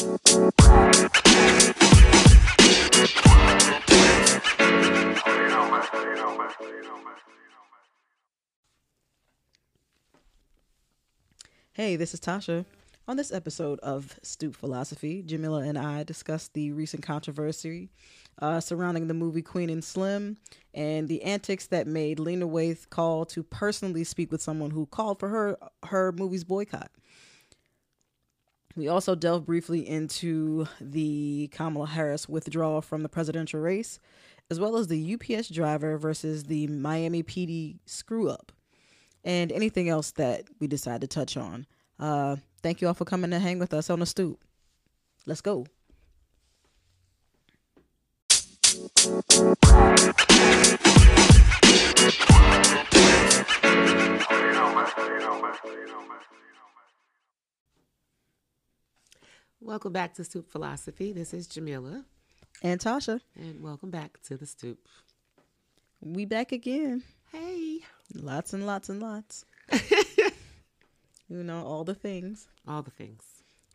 Hey, this is Tasha. On this episode of Stoop Philosophy, Jamila and I discuss the recent controversy uh, surrounding the movie Queen and Slim and the antics that made Lena Waithe call to personally speak with someone who called for her her movie's boycott. We also delve briefly into the Kamala Harris withdrawal from the presidential race, as well as the UPS driver versus the Miami PD screw up, and anything else that we decide to touch on. Uh, thank you all for coming to hang with us on the stoop. Let's go. Welcome back to Stoop Philosophy. This is Jamila, And Tasha, and welcome back to the Stoop. we back again. Hey, Lots and lots and lots. you know, all the things. all the things.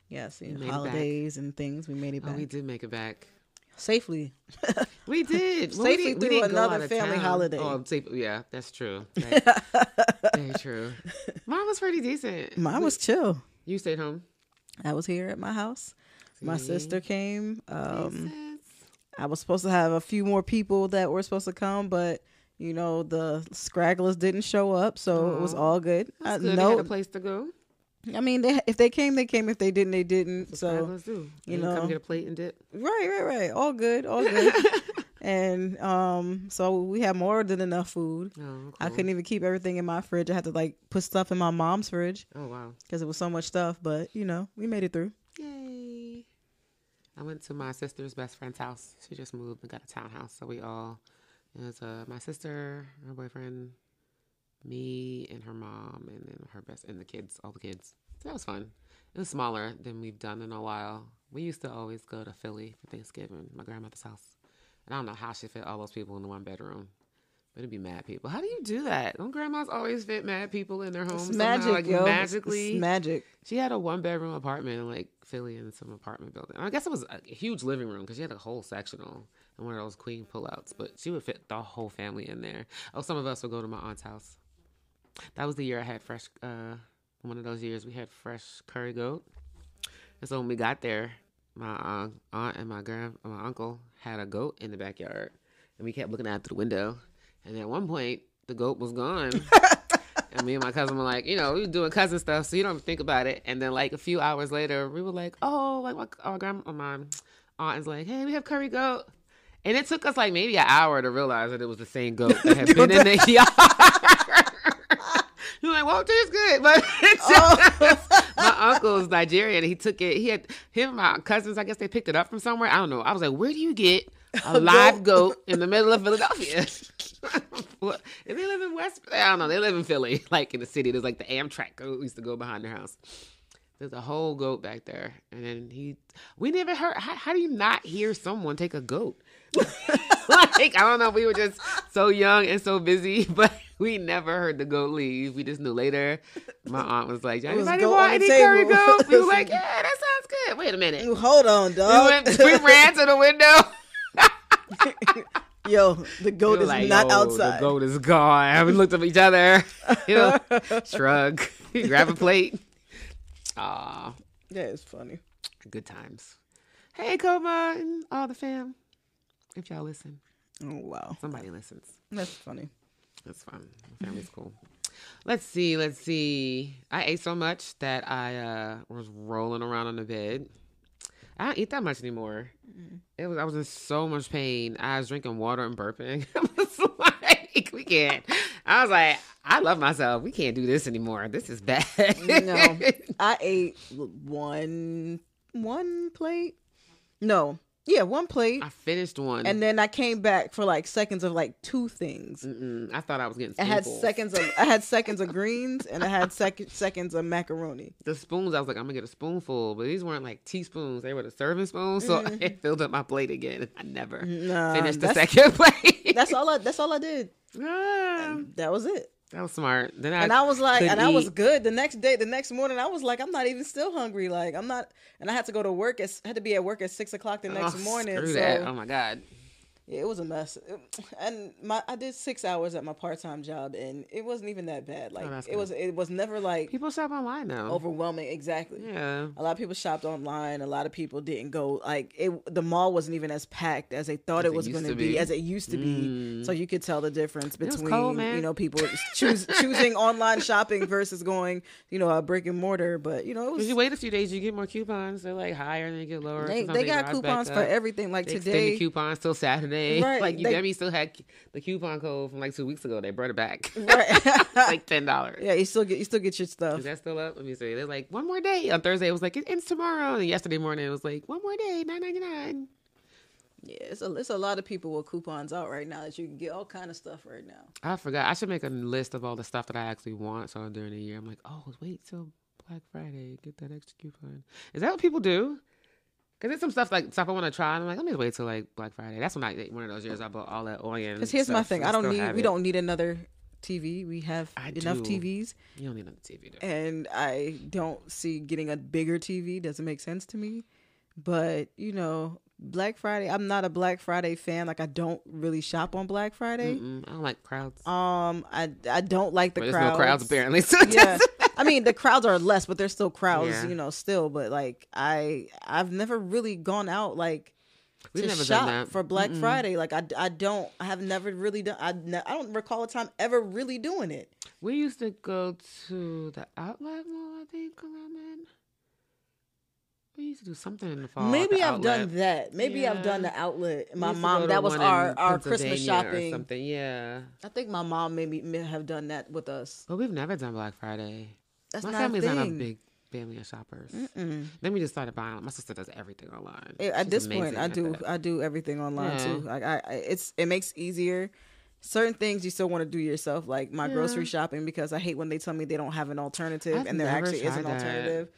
Yes, you know, made it back. holidays and things. We made it Oh, back we did make it back. safely. We did. Well, Safely we, through go another family holiday. Oh, safe, yeah, that's true. Very true. Mine was pretty decent. Mine was chill. You stayed home. I was here at my house. My sister came. Um, I was supposed to have a few more people that were supposed to come, but you know the scragglers didn't show up, so it was all good. That's I, good. They no, had a place to go. I mean, they, if they came, they came. If they didn't, they didn't. That's So let's do. you You know. come get a plate and dip. right, right, right. All good, all good. and um, so we had more than enough food. Oh, I couldn't even keep everything in my fridge. I had to like put stuff in my mom's fridge Oh wow. because it was so much stuff. But you know, we made it through. Yay. I went to my sister's best friend's house. She just moved and got a townhouse. So we all, it was uh, my sister, her boyfriend, me, and her mom, and then her best, and the kids, all the kids. So that was fun. It was smaller than we've done in a while. We used to always go to Philly for Thanksgiving, my grandmother's house. I don't know how she fit all those people in the one bedroom. But it'd be mad people. How do you do that? Don't grandmas always fit mad people in their homes? It's somehow, magic, like yo. magically. It's magic. She had a one bedroom apartment in like Philly in some apartment building. I guess it was a huge living room because she had a whole sectional and one of those queen pullouts. But she would fit the whole family in there. Oh, some of us would go to my aunt's house. That was the year I had fresh. uh One of those years we had fresh curry goat. And so when we got there, my aunt and my grand, my uncle had a goat in the backyard, and we kept looking out through the window. And at one point, the goat was gone. And me and my cousin were like, you know, we were doing cousin stuff, so you don't think about it. And then like a few hours later, we were like, oh, like my our grandma, my aunt is like, hey, we have curry goat. And it took us like maybe an hour to realize that it was the same goat that had been in the yard. we were like, well, it tastes good, but it's just- my uncle is Nigerian. He took it. He had him and my cousins. I guess they picked it up from somewhere. I don't know. I was like, where do you get a live goat in the middle of Philadelphia? And they live in West. I don't know. They live in Philly, like in the city. There's like the Amtrak goat used to go behind their house. There's a whole goat back there, and then he. We never heard. How, how do you not hear someone take a goat? like I don't know. We were just so young and so busy, but we never heard the goat leave. We just knew later. My aunt was like, "Anybody want any curry goat?" We were like, "Yeah, that sounds good." Wait a minute. Hold on, We, dog. went, we ran to the window. Yo, the goat is like, not outside. The goat is gone. We looked at each other. You know, shrug. Grab a plate. Aw, That is funny. good times. Hey, Coma and all the fam. If y'all listen, Oh wow, somebody listens. that's funny. That's fun. My family's cool. Let's see. Let's see. I ate so much that I uh, was rolling around on the bed. I don't eat that much anymore. It was I was in so much pain. I was drinking water and burping. I was like, we can't. I was like, I love myself. We can't do this anymore. This is bad. No, I ate one one plate. No, yeah, one plate, I finished one. and then I came back for like seconds of like two things. Mm-mm, I thought I was getting. I had seconds of I had seconds of greens, and I had sec- seconds of macaroni. the spoons, I was like, I'm gonna get a spoonful, but these weren't like teaspoons; they were the serving spoons. So I filled up my plate again, I never Nah, finished the second plate. That's all I. That's all I did. Ah, That was it. That was smart. Then I and I was like, and I was good. The next day, the next morning, I was like, I'm not even still hungry. Like I'm not, and I had to go to work. At, had to be at work at six o'clock the oh, next Oh, morning. Screw so that. Oh my god. Yeah, it was a mess. And my I did six hours at my part time job, and it wasn't even that bad. Like Oh, it was, it was never like People shop online now. overwhelming. Exactly. Yeah. A lot of people shopped online. A lot of people didn't go. Like it, the mall wasn't even as packed as they thought As it was going to be, be. as it used to be. Mm. So you could tell the difference between cold, you know people choose, choosing online shopping versus going you know a brick and mortar. But you know it was you wait a few days, you get more coupons. They're like higher and they get lower. they, they got coupons for everything. Like They today, coupons till Saturday. Right, Like you they- Demi still had the coupon code from like two weeks ago. They brought it back. right? like ten dollars. yeah, you still get you still get your stuff. Is that still up? Let me see. They're like one more day. On Thursday, it was like it ends tomorrow. And yesterday morning, it was like one more day, nine ninety nine. Yeah, it's a it's a lot of people with coupons out right now that you can get all kind of stuff right now. I forgot. I should make a list of all the stuff that I actually want. So during the year, I'm like, oh, wait till Black Friday, get that extra coupon. Is that what people do? Cause there's some stuff like stuff I want to try, and I'm like, let me wait till like Black Friday. That's when I one of those years I bought all that oil. Because here's my thing, I don't need we don't need another TV. We have I enough do. TVs. You don't need another TV. Though. and I don't see getting a bigger TV. Doesn't make sense to me. But you know, Black Friday. I'm not a Black Friday fan. Like I don't really shop on Black Friday. Mm-mm, I don't like crowds. Um, I I don't like the But crowds. no crowds apparently. So yeah, I mean the crowds are less, but there's still crowds. Yeah. You know, still. But like I I've never really gone out like. We've to shop for Black Mm-mm. Friday, like I, I don't, I have never really done. I, ne- I don't recall a time ever really doing it. We used to go to the outlet mall, I think, around then. We used to do something in the fall. Maybe the I've done that. Maybe I've done the outlet. My used to go mom, that was our our Christmas shopping. something. Yeah, I think my mom maybe may have done that with us. but we've never done Black Friday. That's My not family's a not a big family of shoppers. Mm-mm. Then we just started buying. My sister does everything online. Eh, At this point, I do that. I do everything online Yeah. too. Like I, I, it's it makes easier. Certain things you still want to do yourself, like my grocery shopping, because I hate when they tell me they don't have an alternative, I've and there actually is an that. alternative.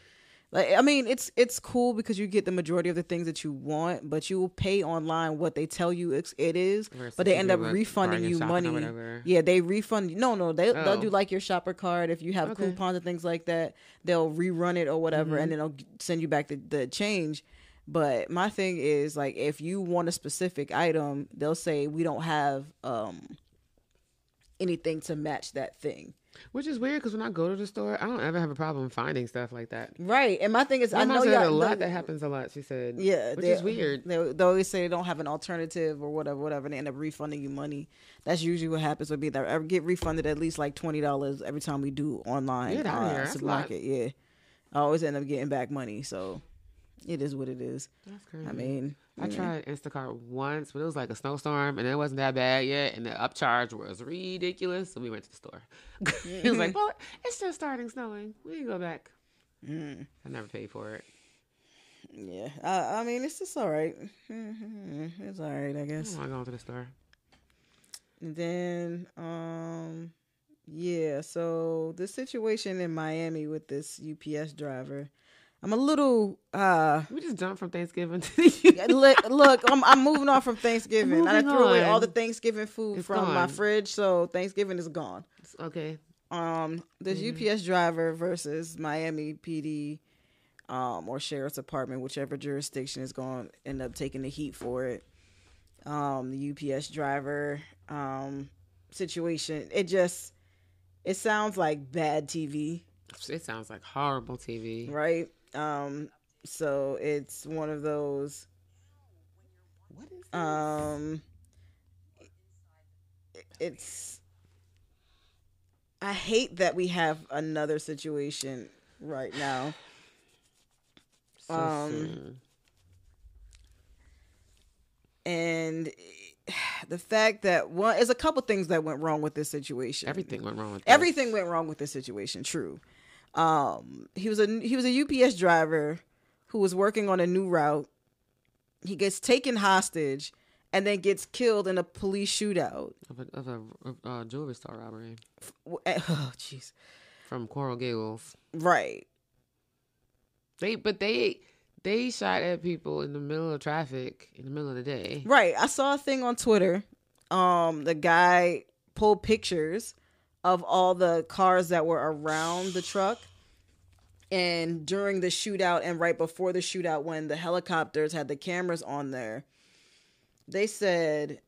Like I mean, it's it's cool because you get the majority of the things that you want, but you will pay online what they tell you it's, it is, Versus but they end up refunding you money. Yeah, they refund. No, no, they they'll Oh. do like your shopper card if you have Okay. coupons and things like that. They'll rerun it or whatever, Mm-hmm. and then they'll send you back the, the change. But my thing is like if you want a specific item, they'll say we don't have um anything to match that thing. Which is weird because when I go to the store, I don't ever have a problem finding stuff like that. Right. And my thing is My I know said a lot that happens a lot. She said, Yeah, which they- is weird. They, they always say they don't have an alternative or whatever, whatever. And they end up refunding you money. That's usually what happens. Would be that I get refunded at least like twenty dollars every time we do online outta uh, here. That's a lot. supermarket. Yeah, I always end up getting back money. So it is what it is. That's crazy. I mean, I tried Instacart once, but it was like a snowstorm, and it wasn't that bad yet, and the upcharge was ridiculous. So we went to the store. he was like, "Well, it's just starting snowing. We can go back." Mm. I never paid for it. Yeah, I, I mean it's just all right. It's all right, I guess. don't want to go to the store. And then, um, yeah. So the situation in Miami with this UPS driver, I'm a little uh We just jumped from Thanksgiving to the look, look I'm, I'm moving on from Thanksgiving. I threw away all the Thanksgiving food It's from my fridge, so Thanksgiving is gone. okay. Um, this Mm-hmm. UPS driver versus Miami PD, um, or sheriff's department, whichever jurisdiction is going to end up taking the heat for it. Um, the UPS driver, um, situation. It just, it sounds like bad TV. It sounds like horrible TV. right? Um, so it's one of those. What is Um, it's. I hate that we have another situation right now. so um, and the fact that one there's a couple things that went wrong with this situation. everything went wrong with this. Everything went wrong with this situation. True. Um, he was a he was a UPS driver who was working on a new route. He gets taken hostage and then gets killed in a police shootout. of a, of a, of a jewelry store robbery Oh, jeez. from Coral Gables. Right. They but they they shot at people in the middle of traffic in the middle of the day. Right. I saw a thing on Twitter. Um, the guy pulled pictures of all the cars that were around the truck. And during the shootout and right before the shootout, when the helicopters had the cameras on there, they said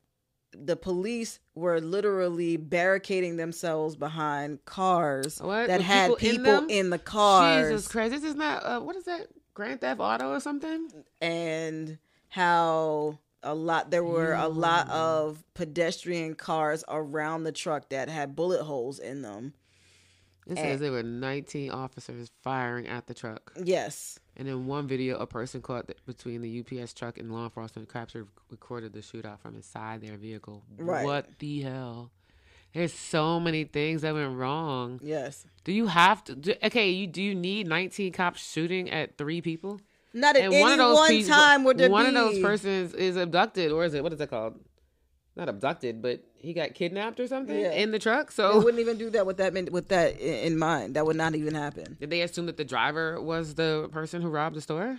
the police were literally barricading themselves behind cars What? that With had people in people them? in, the cars Jesus Christ! This is not uh, what is that? Grand Theft Auto or something? and how a lot there were a lot of pedestrian cars around the truck that had bullet holes in them. It Eh. says there were 19 officers firing at the truck. Yes. And in one video, a person caught between the UPS truck and law enforcement captured recorded the shootout from inside their vehicle. Right. What the hell? There's so many things that went wrong. Yes. Do you have to? Do, okay, you do you need 19 cops shooting at three people? Not at And any one of those one people, time would there one be of those persons is abducted, or is it what is it called? Not abducted, but he got kidnapped or something Yeah. in the truck. They So wouldn't even do that with that with that in mind. That would not even happen. did they assume that the driver was the person who robbed the store?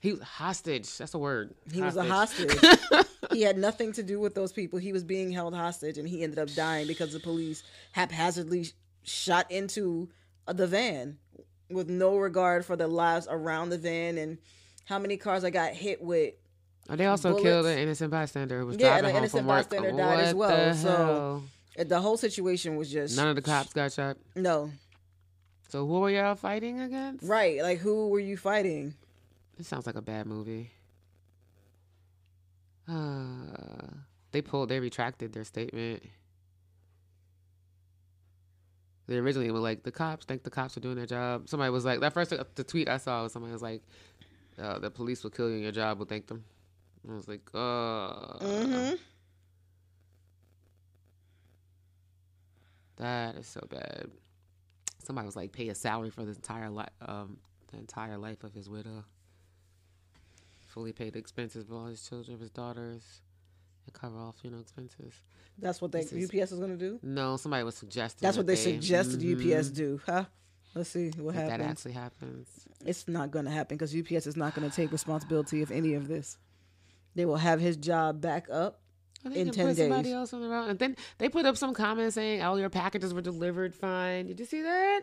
He was hostage. That's a word. He was a hostage. he had nothing to do with those people. He was being held hostage, and he ended up dying because the police haphazardly shot into the van with no regard for the lives around the van and how many cars I got hit with. Oh, they also bullets. killed an innocent bystander who was Yeah, driving home innocent from work. bystander died as well, so- The whole situation was just none of the cops got shot. No, So who were y'all fighting against? right? Like who were you fighting? It sounds like a bad movie. Uh, they pulled. They retracted their statement. They originally were like the cops think the cops are doing their job. Somebody was like that first the tweet I saw was somebody was like, uh, "The police will kill you and your job will thank them." I was like, "Uh, hmm that is so bad." Somebody was like, "Pay a salary for the entire life, um, the entire life of his widow." Fully pay the expenses of all his children, his daughters, and cover you know, expenses. That's what they is- UPS is going to do. No, somebody was suggesting. That's what that they suggested Mhm. UPS do. Huh? Let's see what If that actually happens. It's not going to happen because UPS is not going to take responsibility of any of this. They will have his job back up. In 10 put somebody days. else on the route. And then they put up some comments saying, all your packages were delivered fine." Did you see that?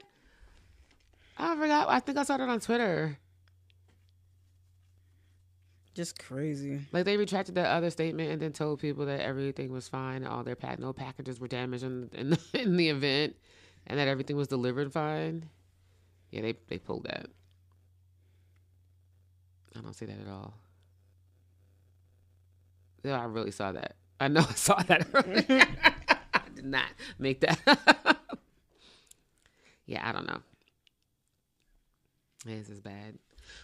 I forgot. I think I saw that on Twitter. Just crazy. Like they retracted that other statement and then told people that everything was fine, all their pack no packages were damaged in in the, in the event, and that everything was delivered fine. Yeah, they they pulled that. I don't see that at all. Yeah, I really saw that. I know I saw that. earlier. I did not make that. yeah, I don't know. This is bad.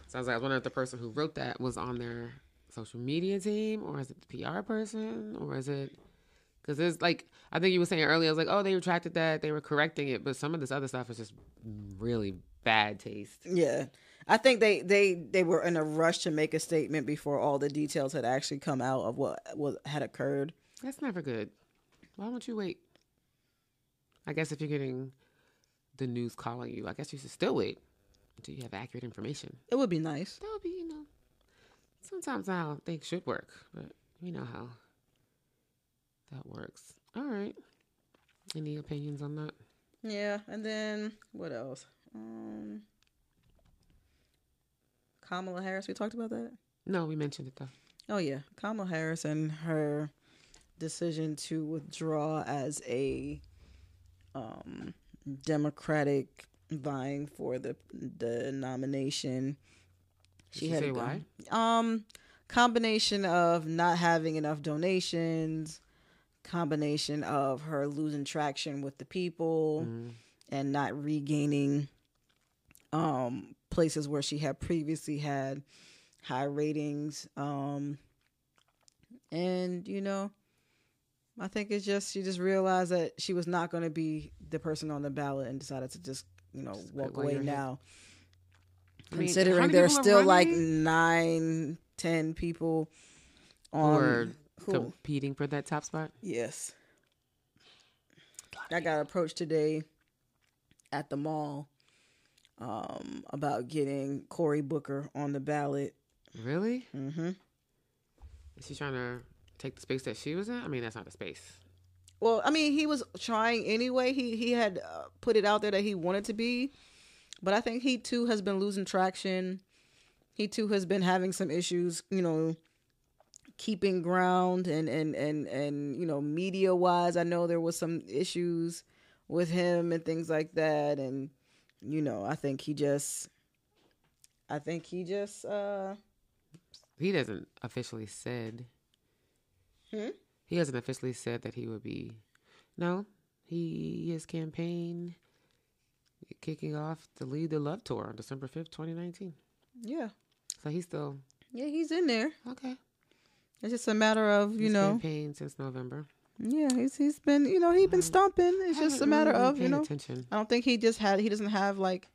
Sounds like I was wondering if the person who wrote that was on their social media team, or is it the PR person, or is it? Because it's like I think you were saying earlier, I was like, oh, they retracted that, they were correcting it, but some of this other stuff is just really bad taste. Yeah. I think they, they, they were in a rush to make a statement before all the details had actually come out of what, what had occurred. That's never good. Why don't you wait? I guess if you're getting the news calling you, I guess you should still wait until you have accurate information. It would be nice. That would be, you know, sometimes how things should work, but you know how that works. All right. Any opinions on that? Yeah. And then what else? Um, Kamala Harris. We talked about that. No, we mentioned it though. Oh yeah, Kamala Harris and her decision to withdraw as a um, Democratic vying for the the nomination. She say to go- why? Um, combination of not having enough donations, combination of her losing traction with the people Mm. and not regaining um places where she had previously had high ratings um and you know i think it's just she just realized that she was not going to be the person on the ballot and decided to just you know Just walk away now I mean, considering there's are still like nine ten people on who- competing for that top spot? Yes. I got approached today at the mall um, about getting Cory Booker on the ballot. Really? hmm Is she trying to take the space that she was in? I mean, that's not the space. Well, I mean, he was trying anyway. He he had uh, put it out there that he wanted to be, but I think he too has been losing traction. He too has been having some issues, you know, keeping ground and and and and you know, media wise. I know there was some issues with him and things like that, and you know, I think he just, I think he just. uh He doesn't officially said. Hmm? He hasn't officially said that he would be. No, he his campaign kicking off to lead the Love Tour on December fifth, twenty nineteen. Yeah, So he's still yeah, he's in there. okay. It's just a matter of you He's know. campaign since November. Yeah, he's he's been you know he's been stomping. It's just a matter really of you know. attention. I don't think he just had he doesn't have like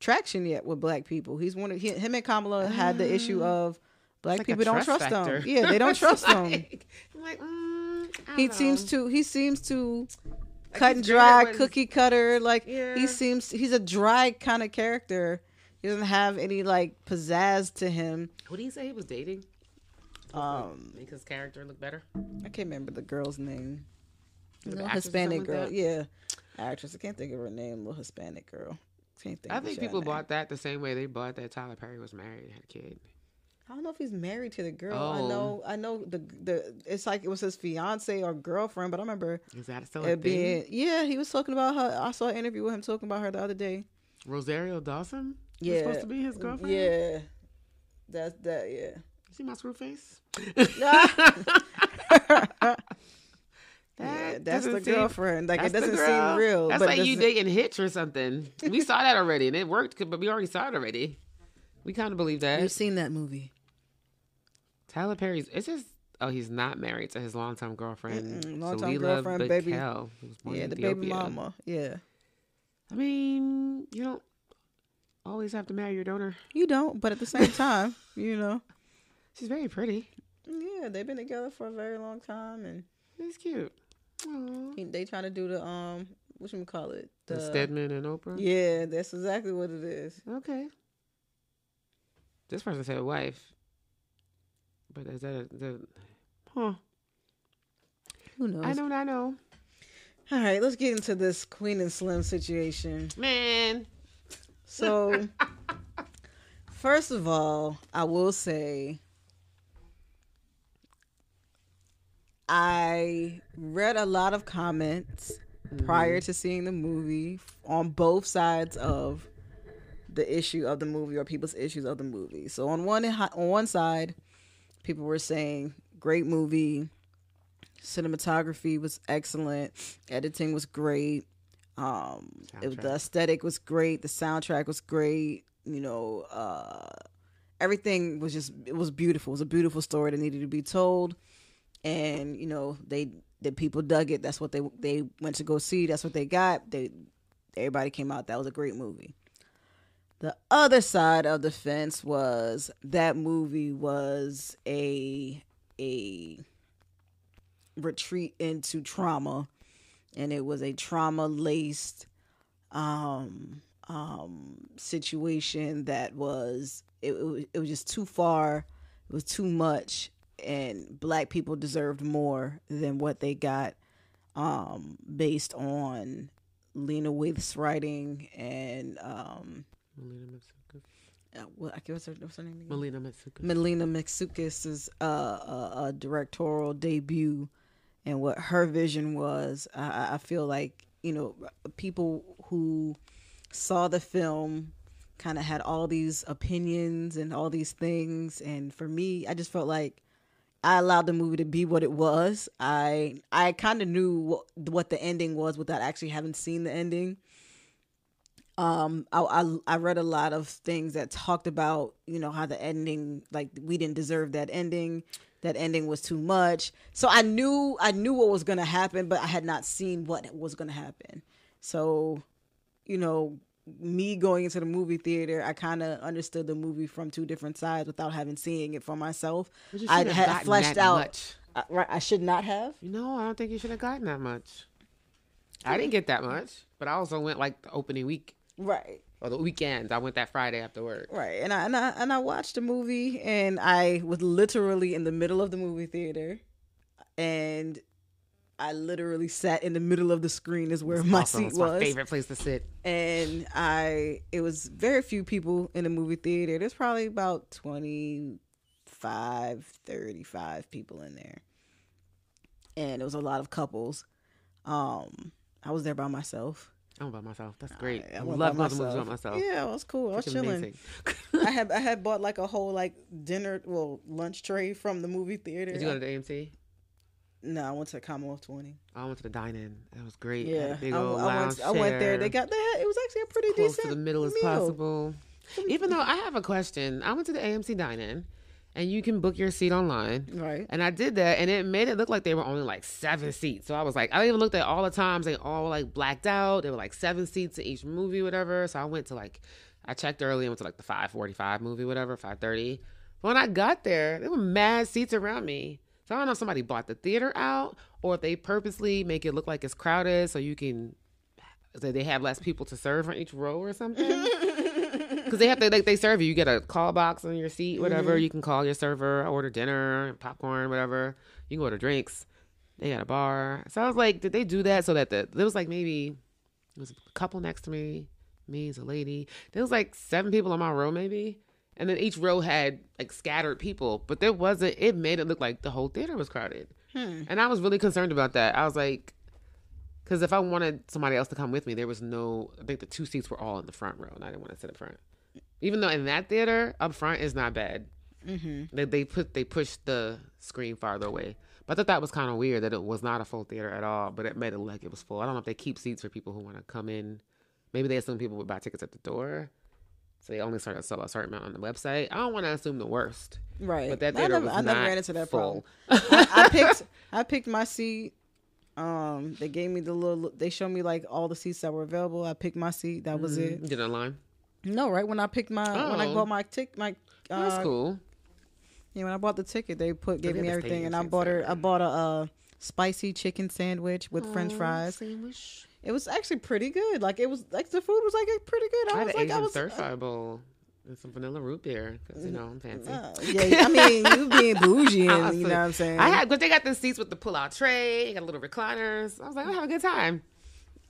traction yet with black people. He's one of he, him and Kamala had the issue mm. of black like a people don't trust factor. him. Yeah, they don't trust him. like- I'm like, mm, He don't seems to he seems to Like, cut and dry, when- cookie cutter. Like Yeah. he seems he's a dry kind of character. He doesn't have any like pizzazz to him. What do you say he was dating? Um, Make his character look better. I can't remember the girl's name. Was it No, an actress or Hispanic girl. like? Yeah, actress. I can't think of her name. Little Hispanic girl. Can't think. I of think people name. bought that the same way they bought that Tyler Perry was married and had a kid. I don't know if he's married to the girl. I Oh. know. I know the the. It's like it was his fiance or girlfriend, but I remember Is that still a thing? being. Yeah, he was talking about her. I saw an interview with him talking about her the other day. Rosario Dawson? Was Yeah, supposed to be his girlfriend? Yeah, that's that. Yeah. See my screw face? yeah, that's the seem- girlfriend. Like it doesn't seem real. That's but like you dating Hitch or something. We saw that already and it worked, but we already saw it already. We kind of believe that. You've seen that movie. Tyler Perry's. It's just. Oh, he's not married to his longtime girlfriend, Mm-mm, longtime Salila girlfriend, baby- Bekele, who Yeah, the baby mama. Yeah, I mean, you don't always have to marry your donor. you don't, but at the same time, you know, She's very pretty. yeah, they've been together for a very long time, and She's cute. Aw. he, they trying to do the um, what you call it, The Stedman and Oprah. Yeah, that's exactly what it is. Okay. This person said wife, but is that a, the? Huh. Who knows? I don't. I know. All right, let's get into this Queen and Slim situation. Man. So, first of all, I will say I read a lot of comments prior mm-hmm. to seeing the movie on both sides of the issue of the movie or people's issues of the movie. So on one on one side, people were saying great movie, cinematography was excellent, editing was great, um, it, the aesthetic was great, the soundtrack was great. You know, uh, everything was just it was beautiful. It was a beautiful story that needed to be told, and you know they the people dug it. That's what they they went to go see. That's what they got. They everybody came out. That was a great movie. The other side of the fence was that movie was a a retreat into trauma. And it was a trauma laced um um situation that was it, it was it was just too far. It was too much. And black people deserved more than what they got um based on Lena Waithe's writing and um Melina Mitsuka. uh, what's her, what's her name again? Melina Mitsuka. Melina Matsoukas' uh, uh, uh, directorial debut and what her vision was. I, I feel like you know people who saw the film kind of had all these opinions and all these things, and for me, I just felt like I allowed the movie to be what it was. I I kind of knew what, what the ending was without actually having seen the ending um I, I i read a lot of things that talked about you know how the ending like we didn't deserve that ending. That ending was too much. So i knew i knew what was going to happen but i had not seen what was going to happen. So you know me going into the movie theater i kind of understood the movie from two different sides without having seen it for myself. I had fleshed out. I, right i should not have? No, I don't think you should have gotten that much. I didn't get that much, but I also went like the opening week right or the weekend. I went that Friday after work. Right. And I and I and I watched the movie and I was literally in the middle of the movie theater and I literally sat in the middle of the screen is where my Awesome. seat It's my was. favorite place to sit. and I it was very few people in the movie theater. There's probably about 25, 35 people in there. And it was a lot of couples. Um I was there by myself. I'm by myself. That's great. I, I love by to movies by myself. Yeah, it was cool. I was chilling. I had I had bought like a whole like dinner well lunch tray from the movie theater. Did you go to the AMC? no, I went to Commonwealth Twenty. Oh, I went to the dine-in. It was great. Yeah, a big I, old I went. I went there. They got had, it was actually a pretty close decent to the middle as meal. possible. Even though I have a question, I went to the AMC dine-in, and you can book your seat online. Right. And I did that, and it made it look like they were only like seven seats. So I was like, I even looked at all the times they all like blacked out. There were like seven seats in each movie, whatever. So I went to like, I checked early and went to like the five forty-five movie, whatever, five thirty. When I got there, there were mad seats around me. So I don't know if somebody bought the theater out or if they purposely make it look like it's crowded so you can. So they have less people to serve on each row or something. Because they have to, like, they serve you. You get a call box on your seat, whatever. Mm-hmm. You can call your server, order dinner, popcorn, whatever. You can order drinks. They got a bar. So I was like, did they do that so that the there was like maybe there was a couple next to me, me as a lady. There was like seven people on my row, maybe, and then each row had like scattered people. But there wasn't. It made it look like the whole theater was crowded, hmm. and I was really concerned about that. I was like. Because if I wanted somebody else to come with me, there was no. I think the two seats were all in the front row, and I didn't want to sit in front. Even though in that theater up front is not bad. Mm-hmm. They they put they pushed the screen farther away, but I thought that was kind of weird that it was not a full theater at all. But it made it look like it was full. I don't know if they keep seats for people who want to come in. Maybe they assume people would buy tickets at the door, so they only start to sell a certain amount on the website. I don't want to assume the worst, Right. but that I theater never, was I never not ran into that full. problem. I, I picked I picked my seat. Um, they gave me the little. They showed me like all the seats that were available. I picked my seat. That was it. You did it online. No, right when I picked my when I Oh. bought my tick my uh, That's cool. Yeah, when I bought the ticket, they put gave me everything, and I bought her. I bought a uh, spicy chicken sandwich with French fries. Sandwich. It was actually pretty good. Like it was like the food was like pretty good. I I had was an like I was. stir fry bowl and some vanilla root beer because you know I'm fancy. uh, yeah, I mean you being bougie, and, you know what I'm saying. I had, but they got the seats with the pull-out tray. Got little recliners. I was like, I have a good time.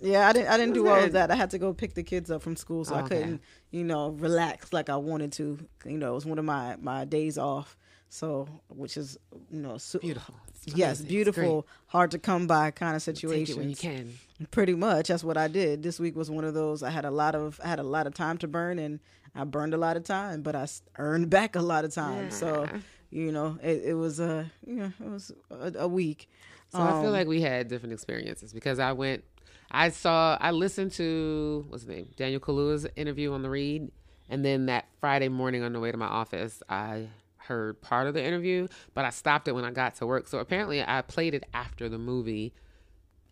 Yeah, I didn't. I didn't do all of that. I had to go pick the kids up from school, so I couldn't, you know, relax like I wanted to. You know, it was one of my my days off. So, which is, you know, Beautiful. It's Yes, amazing. Beautiful, hard to come by kind of situation. when you can. Pretty much, that's what I did. This week was one of those. I had a lot of, I had a lot of time to burn, and I burned a lot of time, but I earned back a lot of time. So, you know, it, it was a, you know, it was a, a week. So I feel Um, like we had different experiences because I went, I saw, I listened to what's his name, Daniel Kaluuya's interview on the Read, and then that Friday morning on the way to my office, I heard part of the interview, but I stopped it when I got to work. So apparently, I played it after the movie,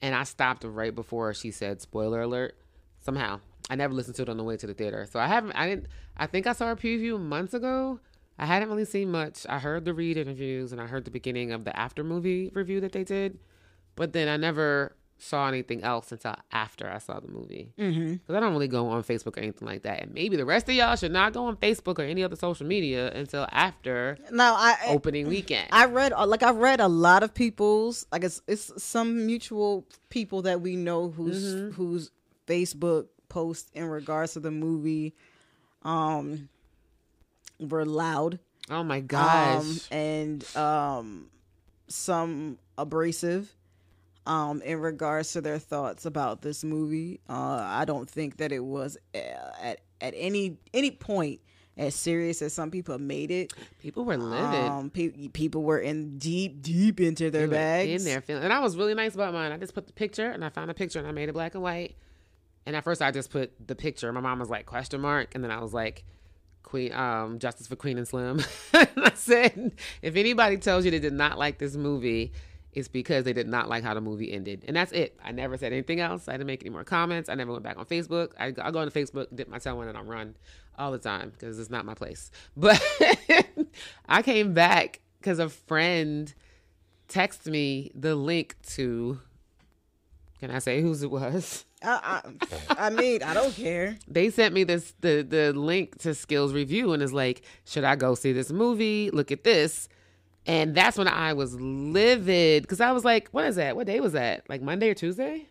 and I stopped right before she said "spoiler alert." Somehow, I never listened to it on the way to the theater, so I haven't. I didn't. I think I saw a preview months ago. I hadn't really seen much. I heard the Read interviews and I heard the beginning of the after movie review that they did, but then I never saw anything else until after I saw the movie. Mm-hmm. Because I don't really go on Facebook or anything like that. And maybe the rest of y'all should not go on Facebook or any other social media until after Now, I, opening weekend. I read uh, like I read a lot of people's like it's it's some mutual people that we know whose Mm-hmm. whose Facebook posts in regards to the movie um were loud oh my gosh. um and um some abrasive um in regards to their thoughts about this movie uh i don't think that it was uh, at at any any point as serious as some people made it People were livid. um pe- people were in deep deep into their They bags in there feeling. And I was really nice about mine. I just put the picture and I found a picture and I made it black and white. And at first I just put the picture. My mom was like question mark, and then I was like. Queen, um, Justice for Queen and Slim. and I said, if anybody tells you they did not like this movie, it's because they did not like how the movie ended. And that's it. I never said anything else. I didn't make any more comments. I never went back on Facebook. I, I go on Facebook, dip my toe in, and I run all the time because it's not my place. But I came back because a friend texted me the link to. Can I say whose it was? I, uh, I, I mean i don't care They sent me this the the link to Skills Review and is like, should I go see this movie? Look at this. And that's when I was livid because I was like, "What is that? What day was that? Like Monday or Tuesday?"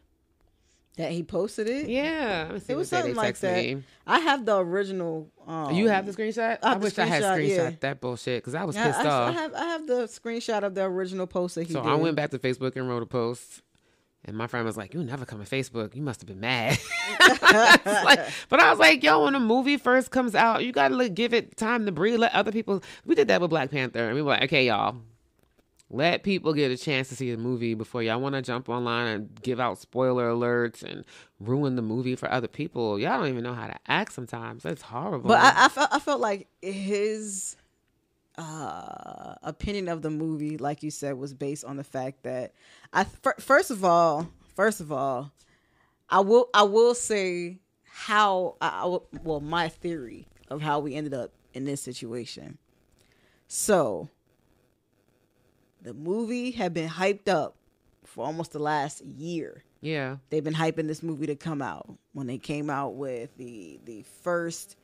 That he posted it. Yeah, let me see It was something like that. me. I have the original. Um, You have the screenshot? I I, wish I had screenshot, screenshot yeah. that bullshit because I was Yeah, pissed I, I off. have I have the screenshot of the original post that he so did. I went back to Facebook and wrote a post. And my friend was like, "You never come to Facebook. You must have been mad." Like- but I was like, "Yo, when a movie first comes out, you gotta like, give it time to breathe. Let other people." We did that with Black Panther, and we were like, "Okay, y'all, let people get a chance to see the movie before y'all want to jump online and give out spoiler alerts and ruin the movie for other people. Y'all don't even know how to act sometimes. That's horrible." But I, I felt I felt like his uh, opinion of the movie, like you said, was based on the fact that I fir- first of all, first of all, I will I will say how I, well my theory of how we ended up in this situation. So the movie had been hyped up for almost the last year. Yeah, they've been hyping this movie to come out. When they came out with the the first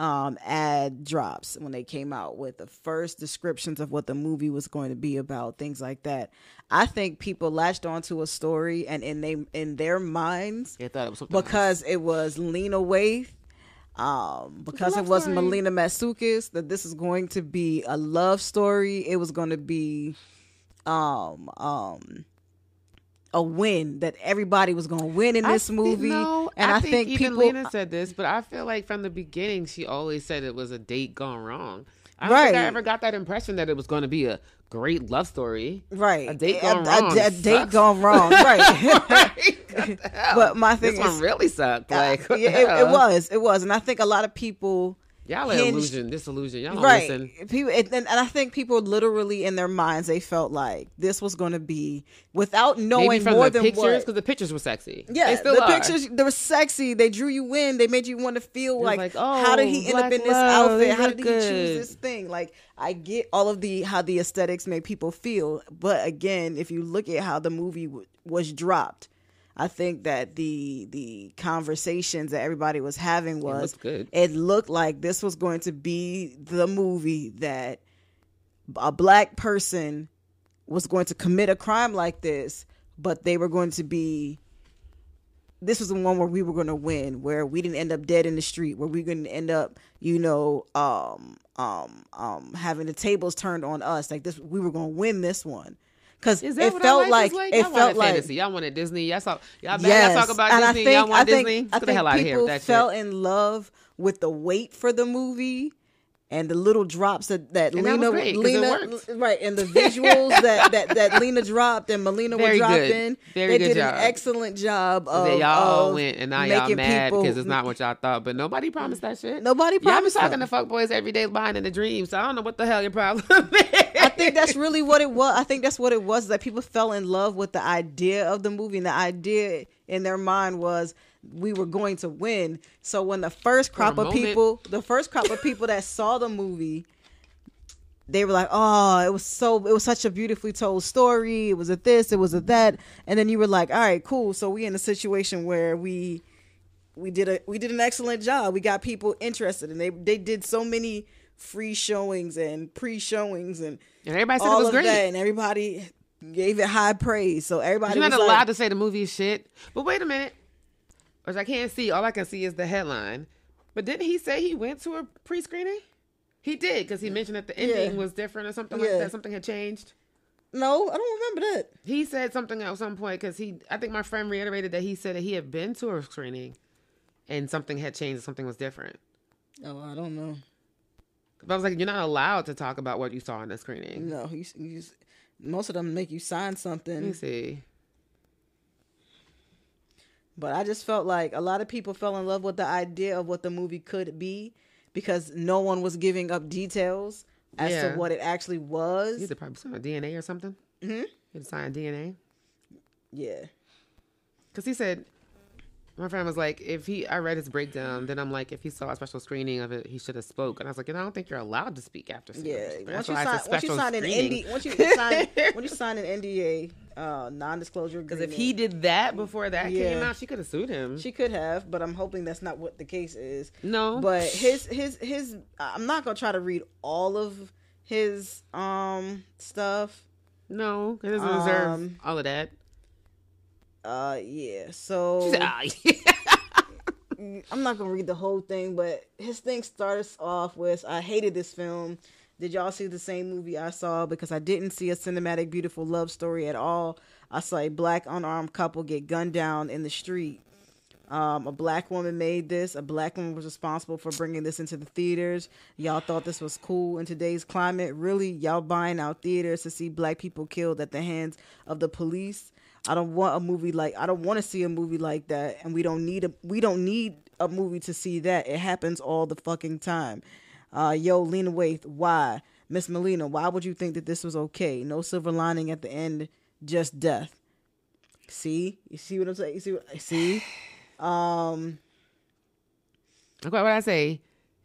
um ad drops when they came out with the first descriptions of what the movie was going to be about things like that. I think people latched onto a story and in they in their minds they thought it was because it was lena waithe um because it was story. melina matsoukas that this is going to be a love story. It was going to be um um a win that everybody was going to win in this thi- movie no, and i, think, even people Lena said this, but I feel like from the beginning she always said it was a date gone wrong. I don't think I ever got that impression that it was going to be a great love story. right A date gone a, wrong a, a date gone wrong right? But my thing this is- one really sucked. Uh, like, what yeah, it, it was it was and i think a lot of people Y'all are hinged- illusion, disillusion. Y'all don't right listen. people and, and i think people literally in their minds they felt like this was going to be without knowing more the than pictures what because the pictures were sexy. Yeah, they still the are. pictures they were sexy. They drew you in. They made you want to feel like, like, how did oh, he end up in this love, outfit? How did he choose this thing? Like I get all of the how the aesthetics made people feel, but again, if you look at how the movie w- was dropped, I think that the the conversations that everybody was having was looked good. it looked like this was going to be the movie that a black person was going to commit a crime like this, but they were going to be. This was the one where we were going to win, where we didn't end up dead in the street, where we going to end up, you know, um, um, um, having the tables turned on us. Like this, we were going to win this one because it felt like, like? it y'all felt like fantasy. Y'all wanted Disney. Y'all saw y'all, y'all talk about and Disney. I think, y'all want I think, Disney. I think hell out of here people with that fell in love with the wait for the movie and the little drops that that And that Lena 'cause Lena right and the visuals that that that Lena dropped and Melina were Very good. dropping. Very they did job. an excellent job of, that y'all of went and now y'all mad because it's not what y'all thought. But nobody promised that shit. Nobody Y'all promised talking that. to fuck boys every day behind in the dreams. So I don't know what the hell your problem is. I think that's really what it was. I think that's what it was that people fell in love with the idea of the movie, and the idea in their mind was we were going to win. So when the first crop of moment. people, the first crop of people that saw the movie, they were like, "Oh, it was so, it was such a beautifully told story. It was a this, it was a that," and then you were like, "All right, cool. So we in a situation where we." We did a we did an excellent job. We got people interested, and they they did so many free showings and pre showings and and everybody said all it was of great. that, and everybody gave it high praise. So everybody You're was not allowed like, to say the movie is shit. But wait a minute. Which I can't see. All I can see is the headline. But didn't he say he went to a pre screening? He did, because he mentioned that the ending Yeah. was different or something Yeah. like that. Something had changed. "No, I don't remember that." He said something at some point because he, I think my friend reiterated that he said that he had been to a screening and something had changed something was different. Oh, I don't know. But I was like, you're not allowed to talk about what you saw in the screening. No, you, you, most of them make you sign something. Let me something, see. But I just felt like a lot of people fell in love with the idea of what the movie could be because no one was giving up details as Yeah. to what it actually You was. had to probably sign a DNA or something. hmm You had to sign DNA. Yeah, Because he said, my friend was like, if he, I read his breakdown, then I'm like, if he saw a special screening of it, he should have spoke. And I was like, you know, I don't think you're allowed to speak after. seeing yeah. it. Once That's you why sign, once you sign an screening. ND, once you sign, when you sign an NDA, uh, non-disclosure Because if he did that before that came out, she could have sued him. She could have, but I'm hoping that's not what the case is. no, But his his his I'm not gonna try to read all of his um stuff. No, it doesn't deserve Um, all of that. Uh, yeah. So Ah, I'm not gonna read the whole thing, but his thing starts off with I hated this film. Did y'all see the same movie I saw? Because I didn't see a cinematic, beautiful love story at all. I saw a black unarmed couple get gunned down in the street. Um, a black woman made this. A black woman was responsible for bringing this into the theaters. Y'all thought this was cool in today's climate. Really, y'all buying out theaters to see black people killed at the hands of the police. I don't want a movie like I don't want to see a movie like that, and we don't need a we don't need a movie to see that. It happens all the fucking time. Uh, yo, Lena Waithe, why? Miss Melina, why would you think that this was okay? No silver lining at the end, just death. See, you see what I'm saying? You see, what, see. Um, Look what I say.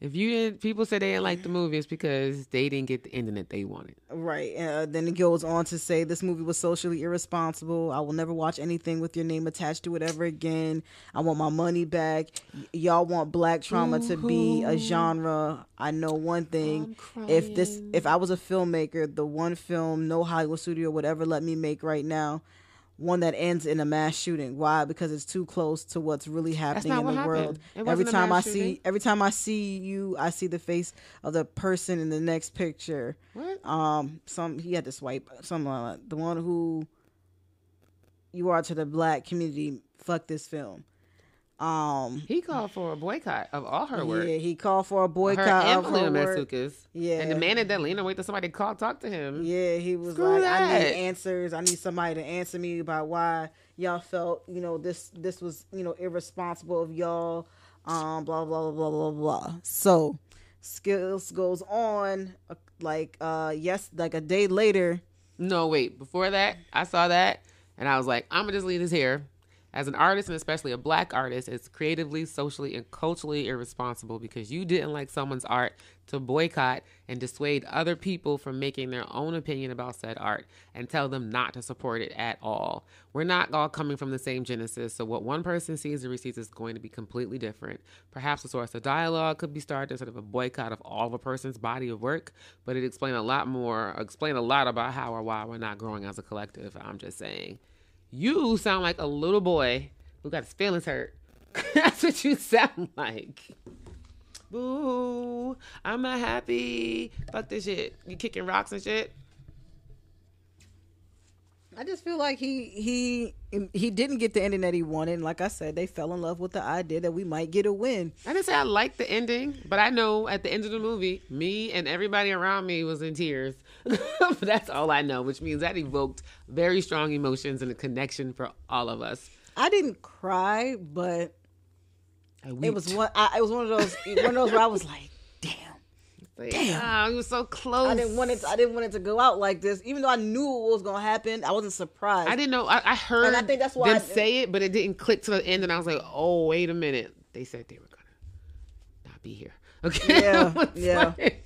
If you didn't, people say they didn't like the movie, it's because they didn't get the ending that they wanted. Right. Uh, then it goes on to say this movie was socially irresponsible. I will never watch anything with your name attached to it ever again. I want my money back. Y- y'all want black trauma to be a genre. I know one thing. If this if I was a filmmaker, the one film no Hollywood studio would ever let me make right now, one that ends in a mass shooting. Why? Because it's too close to what's really happening in the happened. world. Every time I mass see every time I see you, I see the face of the person in the next picture What? um some he had to swipe some the one who you are to the black community fuck this film um He called for a boycott of all her work. yeah he called for a her boycott and of her Lena work. Matsoukas. Yeah. And demanded that Lena wait till somebody call talk to him. yeah he was Screw like i need answers i need somebody to answer me about why y'all felt you know this this was you know irresponsible of y'all um blah blah blah blah blah blah so skills goes on uh, like uh yes like a day later No, wait. Before that, I saw that and I was like, I'm gonna just leave this here. As an artist and especially a black artist, it's creatively, socially, and culturally irresponsible because you didn't like someone's art to boycott and dissuade other people from making their own opinion about said art and tell them not to support it at all. We're not all coming from the same genesis, so what one person sees and receives is going to be completely different. Perhaps a source of dialogue could be started instead of a boycott of all of a person's body of work, but it explain a lot more, explain a lot about how or why we're not growing as a collective. I'm just saying. You sound like a little boy who got his feelings hurt. That's what you sound like. Boo! I'm not happy. Fuck this shit. You kicking rocks and shit. I just feel like he he he didn't get the ending that he wanted. And like I said, they fell in love with the idea that we might get a win. I didn't say I liked the ending, but I know at the end of the movie, me and everybody around me was in tears. But that's all I know, which means that evoked very strong emotions and a connection for all of us. I didn't cry, but I it was one. I, it was one of those one of those where I was like, damn. like, damn. Ah, oh, he was so close. I didn't want it. I didn't want it to go out like this, even though I knew what was gonna happen. I wasn't surprised. I didn't know. I, I heard And I think that's why them I- say it, but it didn't click to the end, and I was like, "Oh, wait a minute." They said they were gonna not be here. Okay. Yeah, yeah. like-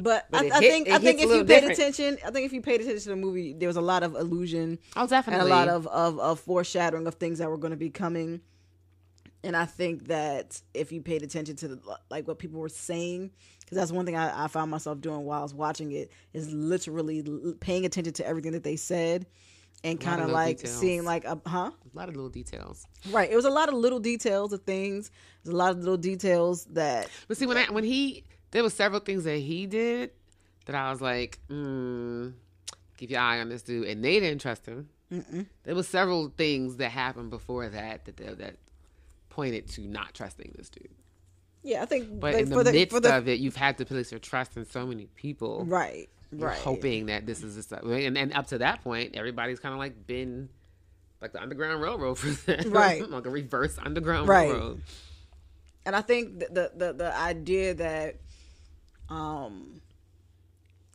But, But I, it I think I think if you paid different. attention, I think if you paid attention to the movie, there was a lot of illusion oh, definitely. and a lot of, of, of foreshadowing of things that were going to be coming. And I think that if you paid attention to the, like what people were saying, because that's one thing I, I found myself doing while I was watching it, is literally l- paying attention to everything that they said, and kind of like details. seeing like a huh a lot of little details. right. It was a lot of little details of things. There's a lot of little details that But see, when I, when he there was several things that he did that I was like, mm, keep your eye on this dude, and they didn't trust him. There was several things that happened before that that that, that pointed to not trusting this dude. yeah, I think. But like, in the for midst the, of it, you've had to place your trust in so many people. right, You're right, hoping that this is the and, and up to that point, everybody's kind of like been like the Underground Railroad for them. Right. like a reverse Underground Right. Railroad. and I think the, the the the idea that um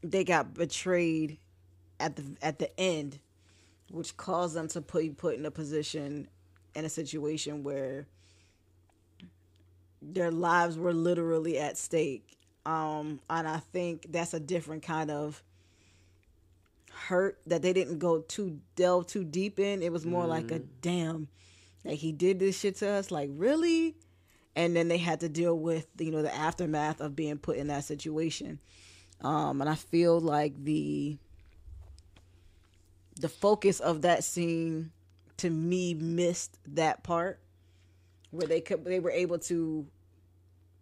they got betrayed at the at the end, which caused them to put put in a position in a situation where their lives were literally at stake. Um, and I think that's a different kind of hurt that they didn't go too delve too deep in. It was more like a damn, like he did this shit to us. Like really, and then they had to deal with you know the aftermath of being put in that situation um, and I feel like the the focus of that scene to me missed that part where they could they were able to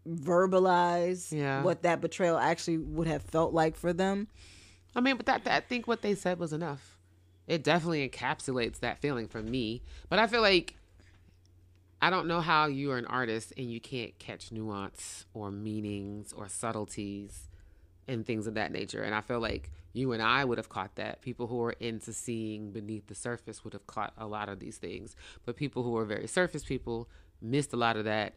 verbalize Yeah. what that betrayal actually would have felt like for them. I mean, but that, that I think what they said was enough. It definitely encapsulates that feeling for me. But I feel like I don't know how you are an artist and you can't catch nuance or meanings or subtleties and things of that nature. And I feel like you and I would have caught that. People who are into seeing beneath the surface would have caught a lot of these things. But people who are very surface people missed a lot of that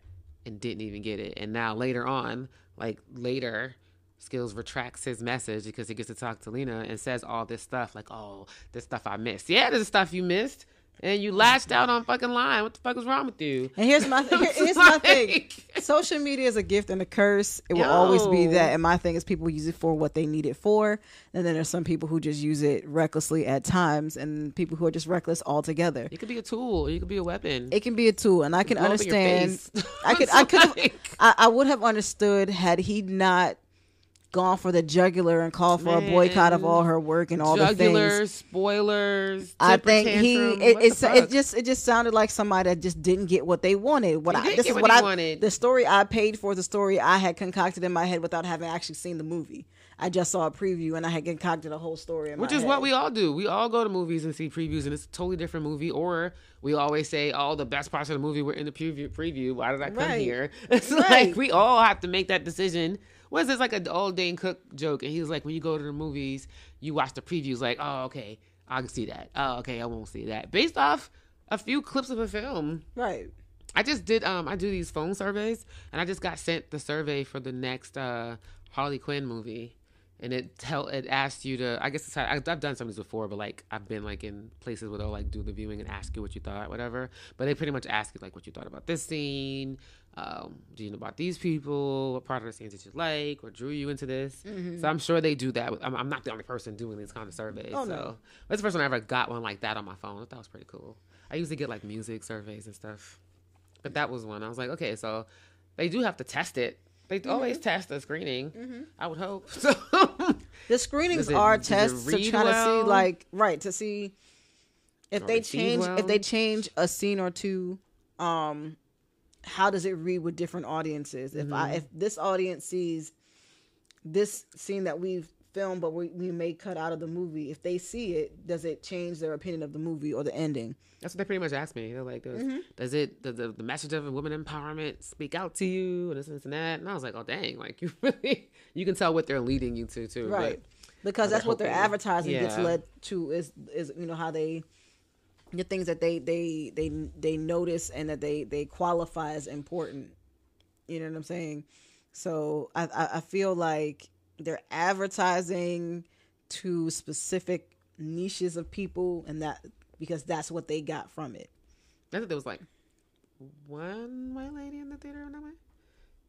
and didn't even get it. And now later on, like later, Skills retracts his message because he gets to talk to Lena and says all this stuff like, "Oh, this stuff I missed. Yeah, there's stuff you missed, and you lashed out on fucking line. What the fuck is wrong with you?" And here's my here- here's my thing. Social media is a gift and a curse. It will always be that. And my thing is people use it for what they need it for. And then there's some people who just use it recklessly at times and people who are just reckless altogether. It could be a tool, It could be a weapon. It can be a tool and I can Blow up in your understand. I could I could I, I would have understood had he not gone for the jugular and called for a boycott of all her work and all the things. Spoilers. I think he it, it's it just it just sounded like somebody that just didn't get what they wanted. What He I this is what what I wanted. the story I paid for the story I had concocted in my head without having actually seen the movie. I just saw a preview and I had concocted a whole story in Which is head. what we all do. We all go to movies and see previews, and it's a totally different movie. Or we always say, "Oh, the best parts of the movie were in the preview." Preview. Why did I come Right. here? It's Right. like we all have to make that decision. What is this like an old Dane Cook joke? And he was like, when you go to the movies, you watch the previews. Like, oh, okay, I can see that. Oh, okay, I won't see that. Based off a few clips of a film. right. I just did um I do these phone surveys and I just got sent the survey for the next uh Harley Quinn movie and it tell it asked you to I guess it's, I- I've done some of these before but like I've been like in places where they'll like do the viewing and ask you what you thought whatever. But they pretty much ask you like what you thought about this scene. Um do you know about these people? What part of the scenes did you like? What drew you into this? So I'm sure they do that with, I'm, I'm not the only person doing these kind of surveys Oh, so. no. that's the first time I ever got one like that on my phone that was pretty cool. I usually get like music surveys and stuff but that was one. I was like, okay, so they do have to test it. They Mm-hmm. always test the screening. I would hope. So The screenings it- are tests to try to see like right to see if Or they change well? if they change a scene or two um how does it read with different audiences if Mm-hmm. i if this audience sees this scene that we've filmed but we, we may cut out of the movie if they see it does it change their opinion of the movie or the ending that's what they pretty much asked me. They're like, does, Mm-hmm. does it the, the, the message of women empowerment speak out to you and this, this and that? And I was like, oh dang, like you really you can tell what they're leading you to too. right But because that's what their advertising gets led to is is you know how they the things that they they they they notice and that they they qualify as important you know what i'm saying so i i, I feel like they're advertising to specific niches of people and that because that's what they got from it I think there was like one white lady in the theater on that way.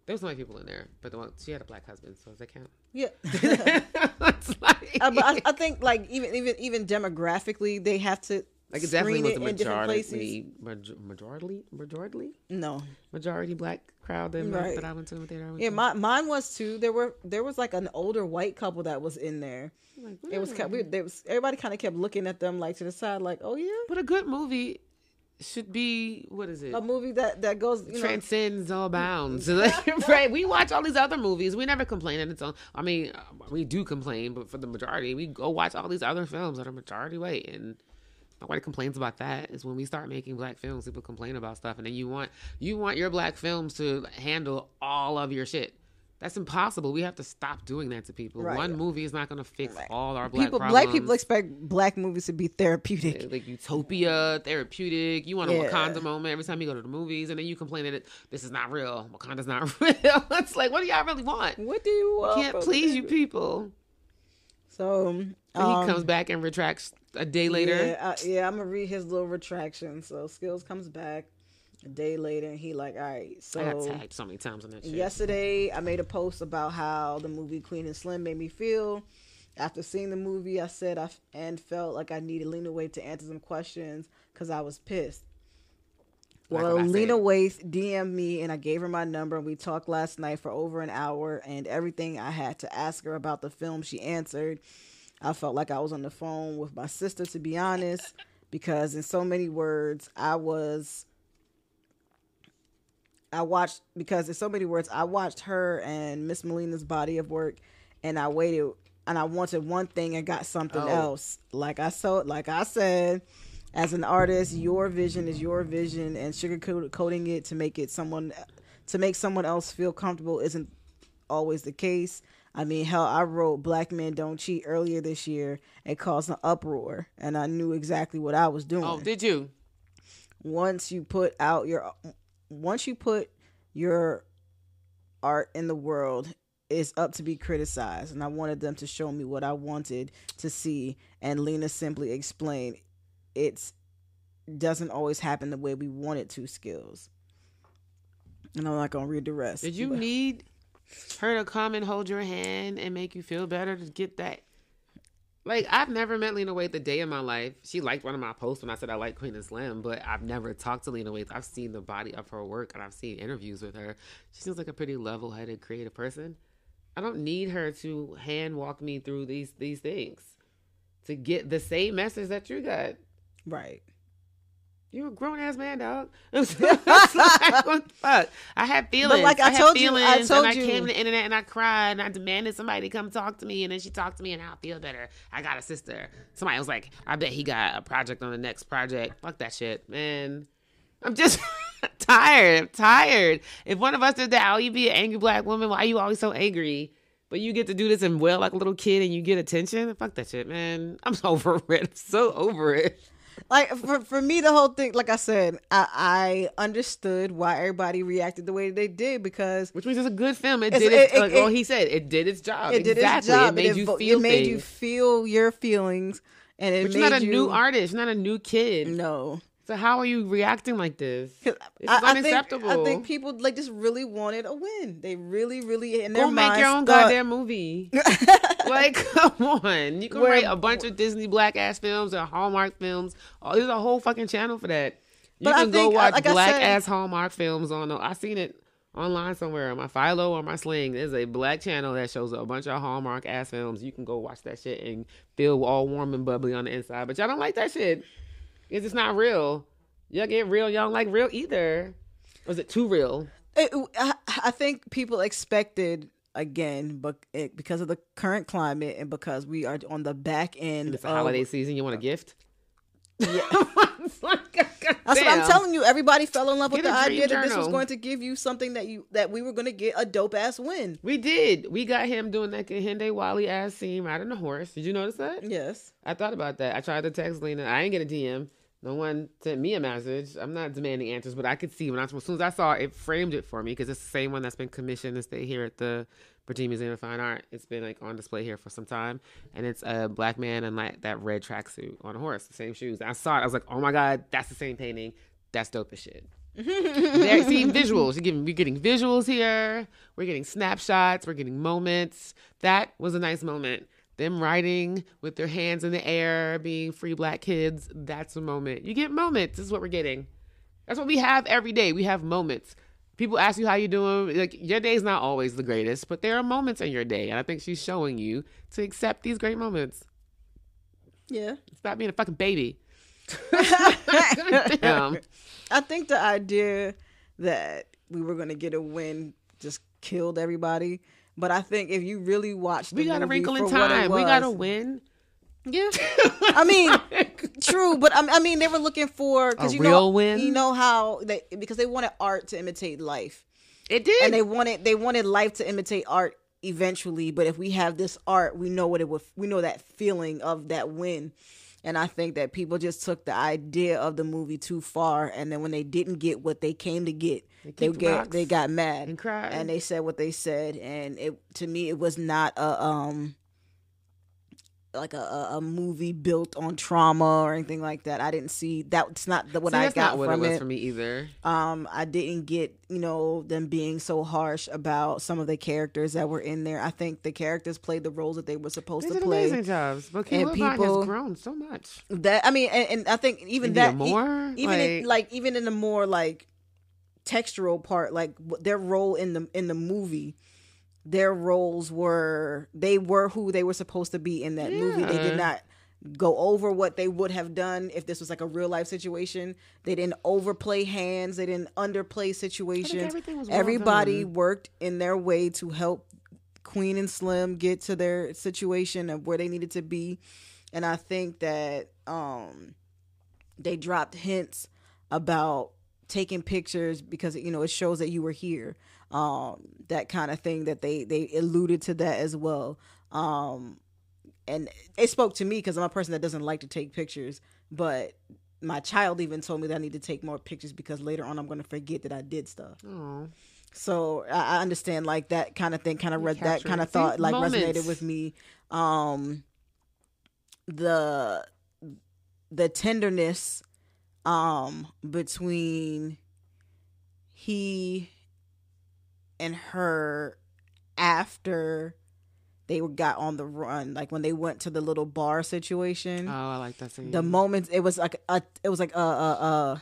There was white people in there, but the one she had a black husband, so does that count? yeah it's like, Uh, but I, I think like even even even demographically they have to like it definitely was it a in different places majority, maj- majority, majority, no majority black crowd that, Right. that I went to the theater. Yeah, to. my, mine was too. There were there was like an older white couple that was in there. Like, It was. We, there was everybody kind of kept looking at them like to the side, like, oh yeah, but a good movie should be what is it? a movie that that goes. You know, Transcends all bounds. Right? We watch all these other movies. We never complain that it's on. I mean, uh, we do complain, but for the majority, we go watch all these other films that are majority white, and nobody complains about that. Is when we start making black films, people complain about stuff, and then you want you want your black films to handle all of your shit. That's impossible. We have to stop doing that to people. Right. One movie is not going to fix Right. all our black people, problems. black people expect black movies to be therapeutic. like utopia, therapeutic. You want a Yeah. Wakanda moment every time you go to the movies, and then you complain that it, this is not real. Wakanda's not real. it's like, what do y'all really want? What do you want? Can't please you people. So um, he comes back and retracts a day later. Yeah, I, yeah, I'm gonna read his little retraction. So Skills comes back a day later, and he like, all right, I got so tagged so many times on that shit. yesterday I made a post about how the movie Queen and Slim made me feel. After seeing the movie, I said I f- and felt like I needed Lena Waithe to answer some questions because I was pissed. Well, Lena said. Waithe DM'd me and I gave her my number and we talked last night for over an hour and everything I had to ask her about the film she answered. I felt like I was on the phone with my sister to be honest because in so many words I was I watched because in so many words I watched her and Miss Melina's body of work and I waited and I wanted one thing and got something Oh. else. Like I so like I said as an artist, your vision is your vision, and sugarcoating it to make it someone to make someone else feel comfortable isn't always the case. I mean, hell, I wrote "Black Men Don't Cheat" earlier this year. It caused an uproar, and I knew exactly what I was doing. Oh, did you? once you put out your, once you put your art in the world, it's up to be criticized. And I wanted them to show me what I wanted to see, and Lena simply explained, "It's doesn't always happen the way we want it to." Skills. And I'm not gonna read the rest. Did you but- need her to come and hold your hand and make you feel better to get that? Like I've never met Lena Waithe the day in my life. She liked one of my posts when I said I like Queen and Slim, but I've never talked to Lena Waithe. I've seen the body of her work and I've seen interviews with her. She seems like a pretty level-headed, creative person. I don't need her to hand walk me through these these things to get the same message that you got. Right? You're a grown ass man, dog. It's like, what the fuck? I had feelings. like I had told you- I feelings, told and I came to the internet and I cried and I demanded somebody to come talk to me, and then she talked to me and I'll feel better. I got a sister. Somebody was like, I bet he got a project on the next project. Fuck that shit, man. I'm just tired. I'm tired. If one of us did that, oh, you be an angry black woman. Why are you always so angry? But you get to do this and well like a little kid and you get attention. Fuck that shit, man. I'm over it. I'm so over it. Like for, for me the whole thing like i said I, I understood why everybody reacted the way they did because Which means it's a good film. It did it- it- like it- all he said. It did its job. it did exactly. its job It made and you feel it made you feel your feelings and it But you're not a you, new artist. You're not a new kid. no So how are you reacting like this? This I, is I think, unacceptable. I think people like just really wanted a win. They really, really in their Go make your own thought- goddamn movie. like, come on. You can Where- write a bunch of Disney black ass films or Hallmark films. Oh, there's a whole fucking channel for that. You But can go think, uh, watch like black said- ass Hallmark films on. I seen it online somewhere on my Philo or my Sling. There's a black channel that shows a bunch of Hallmark ass films. You can go watch that shit and feel all warm and bubbly on the inside. But y'all don't like that shit. It's just not real. Y'all get real. Y'all don't like real either. Or is it too real? it, I, I think people expected again, but it, eh, because of the current climate and because we are on the back end It's a holiday season. You want a gift? Yeah. It's like, That's what I'm telling you. Everybody fell in love with the a idea that this was going to give you something that you that we were going to get a dope ass win. We did. We got him doing that Kehinde Wiley ass scene riding the horse. Did you notice that? Yes. I thought about that. I tried to text Lena. I didn't get a DM. No one sent me a message. I'm not demanding answers, but I could see when I as soon as I saw it, it framed it for me because it's the same one that's been commissioned to stay here at the Virginia Museum of Fine Art. It's been like on display here for some time, and it's a black man in like that red tracksuit on a horse, the same shoes. I saw it. I was like, oh my god, that's the same painting. That's dope as shit. There, see visuals. You're getting, we're getting visuals here. We're getting snapshots. We're getting moments. That was a nice moment. Them riding with their hands in the air, being free black kids. That's a moment. You get moments. This is what we're getting. That's what we have every day. We have moments. People ask you how you doing. Like your day's not always the greatest, but there are moments in your day, and I think she's showing you to accept these great moments. Yeah. Stop being a fucking baby. Damn. I think the idea that we were going to get a win just killed everybody. But I think if you really watch the We got a wrinkle in for what it time. We got to win. Yeah. I mean, true, but I, I mean, they were looking for because A you know, real win? you know how they because they wanted art to imitate life, It did. and they wanted they wanted life to imitate art eventually. But if we have this art, we know what it would. We know that feeling of that win, and I think that people just took the idea of the movie too far, and then when they didn't get what they came to get, they kicked get they got mad and cried. and they said what they said, and it to me it was not a um like a, a movie built on trauma or anything like that. I didn't see that's not the, what See, I got not what from it was it. for me either. Um, I didn't get you know them being so harsh about some of the characters that were in there. I think the characters played the roles that they were supposed They to did play. amazing jobs, but And people- has grown so much. That I mean, and, and I think even that e- Moore, even in, like- like even in the more like textural part, like their role in the in the movie, their roles were they were who they were supposed to be in that movie. They did not go over what they would have done if this was like a real life situation. They didn't overplay hands. They didn't underplay situations. everything was well Everybody done. worked in their way to help Queen and Slim get to their situation of where they needed to be. And I think that um they dropped hints about taking pictures because you know it shows that you were here. Um that kind of thing that they they alluded to that as well. Um and it spoke to me because I'm a person that doesn't like to take pictures, but my child even told me that I need to take more pictures because later on I'm going to forget that I did stuff. Oh, So I I understand like that kind of thing, kind of that kind of thought like moments. resonated with me. Um, the the tenderness um between he and her after they got on the run like when they went to the little bar situation oh, I like that scene. the moments it was like a it was like a a, a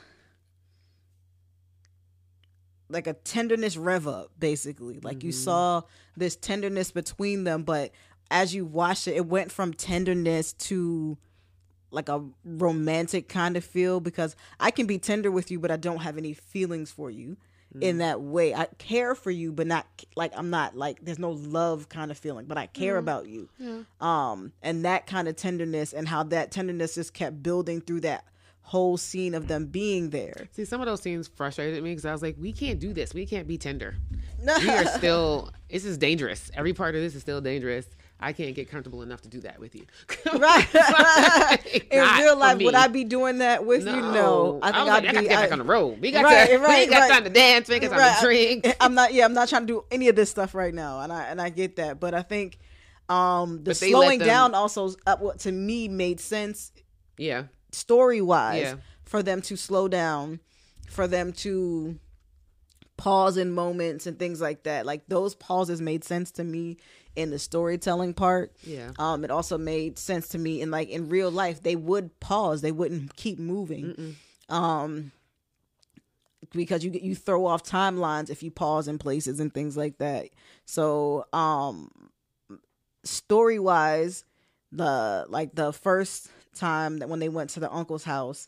like a tenderness rev up basically like you Mhm. saw this tenderness between them but as you watched it it went from tenderness to like a romantic kind of feel because I can be tender with you but I don't have any feelings for you in that way. I care for you but not like I'm not like there's no love kind of feeling but I care about you Yeah. um and that kind of tenderness and how that tenderness just kept building through that whole scene of them being there See, some of those scenes frustrated me because I was like, we can't do this. We can't be tender. We are still, this is dangerous. Every part of this is still dangerous. I can't get comfortable enough to do that with you. right Like, in real life would i be doing that with you no i think was i'd like, I be gotta get back I- on the road. We got Right, to, right, we ain't got right. time to dance. We got time Right. to drink. i'm not yeah i'm not trying to do any of this stuff right now and i and i get that but i think um the But they let slowing them- down also what to me made sense Yeah. story wise Yeah. for them to slow down, for them to pause in moments and things like that. Like those pauses made sense to me in the storytelling part. Yeah. Um, it also made sense to me in like in real life they would pause, they wouldn't keep moving. Um, because you you throw off timelines if you pause in places and things like that. So um, story wise, the like the first time that when they went to the uncle's house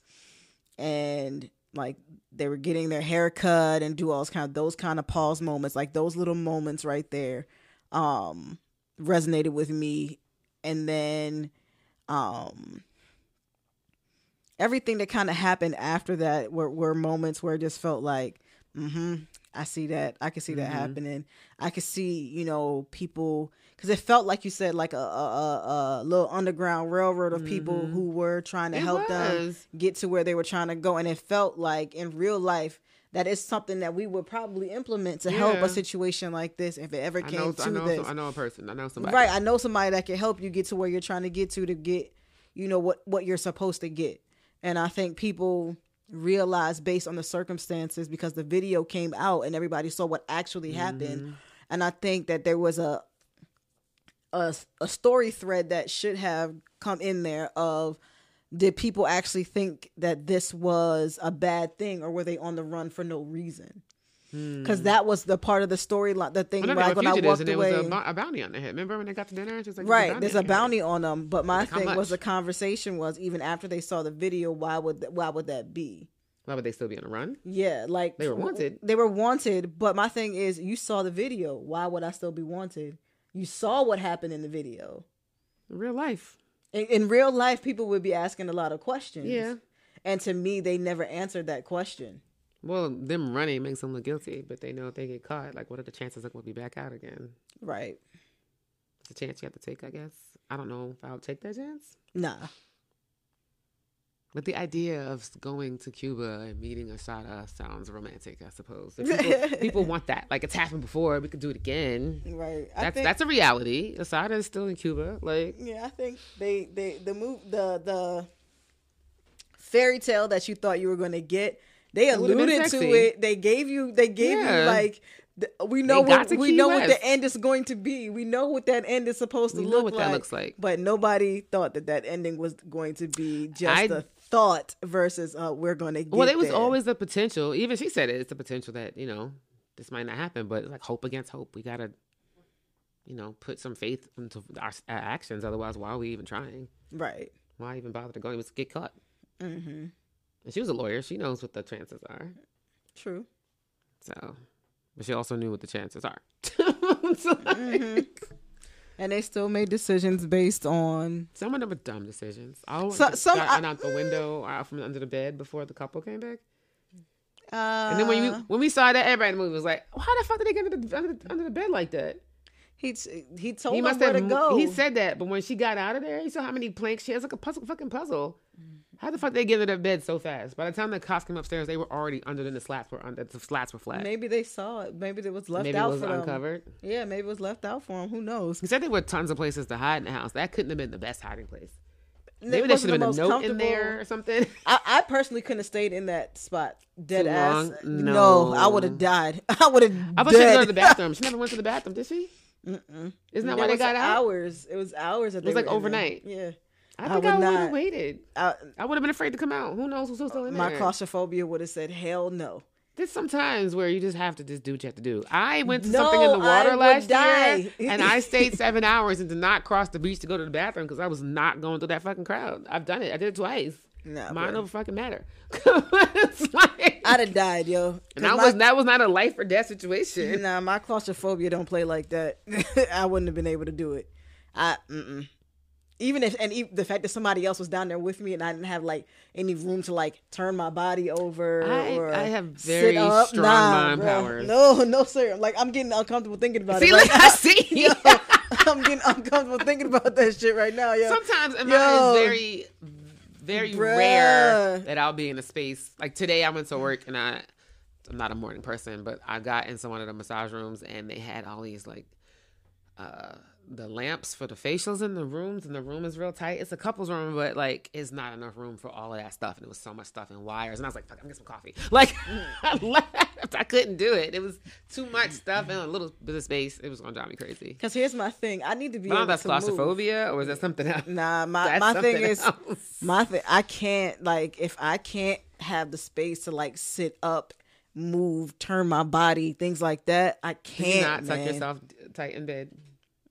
and like they were getting their hair cut and do all kind of those kind of pause moments like those little moments right there um resonated with me and then um everything that kind of happened after that were, were moments where it just felt like mm-hmm i see that i can see that Mhm. happening i could see you know people because it felt like you said like a, a, a, a little underground railroad of people Mhm. who were trying to It help them get to where they were trying to go and it felt like in real life that is something that we would probably implement to help a situation like this if it ever I came know, to I know, this I know a person. I know somebody. right i know somebody that can help you get to where you're trying to get to to get you know what what you're supposed to get and i think people realize based on the circumstances because the video came out and everybody saw what actually happened Mm-hmm. and i think that there was a a, a story thread that should have come in there of did people actually think that this was a bad thing or were they on the run for no reason because that was the part of the storyline the thing Hmm. Well, like when i walked and there was a, a bounty on their head. Remember when they got to dinner and she was like, right there's a on your bounty on them but my Like, thing was the conversation was even after they saw the video why would why would that be Why would they still be on the run? yeah like They were wanted. they were wanted but my thing is you saw the video why would i still be wanted you saw what happened in the video real life. In, in real life people would be asking a lot of questions Yeah. and to me they never answered that question Well, them running makes them look guilty, but they know if they get caught, like, what are the chances they're going to be back out again? right It's a chance you have to take, I guess. I don't know if I'll take that chance. nah But the idea of going to Cuba and meeting Assata sounds romantic, I suppose. People, people, want that. Like it's happened before. We could do it again. Right. That's think, that's a reality. Assata is still in Cuba. Like yeah, I think they they the move the the fairy tale that you thought you were going to get. They alluded to it. They gave you. They gave yeah. you like we know what we know West. what the end is going to be. We know what that end is supposed to we look what like. That looks like. But nobody thought that that ending was going to be just I, a thought versus uh, we're going to. well, it was there. always the potential. Even she said it. It's the potential that you know this might not happen, but like hope against hope. We gotta, you know, put some faith into our actions. Otherwise, why are we even trying? Right. Why even bother to go and get caught? Mm-hmm. And she was a lawyer. She knows what the chances are. True. So but she also knew what the chances are. mm-hmm. And they still made decisions based on some of them were dumb decisions. I so, some got I, out the window out from under the bed before the couple came back. Uh, and then when you when we saw that, everybody in the movie was like, "How the fuck did they get under the, under the, under the bed like that?" He he told he must have, to go. He said that, but when she got out of there, he saw how many planks she has, like a puzzle, fucking puzzle. How the fuck they get into bed so fast? By the time the cops came upstairs, they were already under. Then the slats were under. The slats were flat. Maybe they saw it. Maybe it was left maybe out it was for uncovered. Them. Yeah, maybe it was left out for them. Who knows? He said there were tons of places to hide in the house. That couldn't have been the best hiding place. Maybe there should have been a note in there or something. I, I, personally couldn't have stayed in that spot. Dead Too ass. No. no. I would have died. I would have. I thought she was to the bathroom. She never went to the bathroom, did she? Mm-mm. Isn't that why they got out? Hours. It was hours. It was like overnight. Yeah. I think I, would have waited. Uh, I, I would have been afraid to come out. Who knows who's still in my there? My claustrophobia would have said, "Hell no." There's sometimes where you just have to just do what you have to do. I went to no, something in the water last die. year, and I stayed seven hours and did not cross the beach to go to the bathroom because I was not going through that fucking crowd. I've done it. I did it twice. Nah, Mine don't fucking matter. like, I'd have died, yo. And that my, was that was not a life or death situation. Nah, my claustrophobia don't play like that. I wouldn't have been able to do it. I mm-mm even if and even the fact that somebody else was down there with me and I didn't have like any room to like turn my body over I, or I have very strong nah, mind bro. powers. No, no, sir. Like I'm getting uncomfortable thinking about see, it. Like, I see. Yo, I'm getting uncomfortable thinking about that shit right now. Yo. Sometimes it is very, very Bruh. rare that I'll be in a space like today. I went to work and I, I'm not a morning person, but I got into one of the massage rooms and they had all these like. Uh, the lamps for the facials in the rooms and the room is real tight. It's a couple's room, but like it's not enough room for all of that stuff. And it was so much stuff and wires. And I was like, fuck, I'm gonna get some coffee. Like I mm. left. I couldn't do it. It was too much stuff in a little bit of space. It was gonna drive me crazy. Cause here's my thing. I need to be but that's claustrophobia move. or is that something else? Nah, my, my thing is else. my thing I can't like if I can't have the space to like sit up move, turn my body, things like that. I can't. not tuck yourself tight in bed.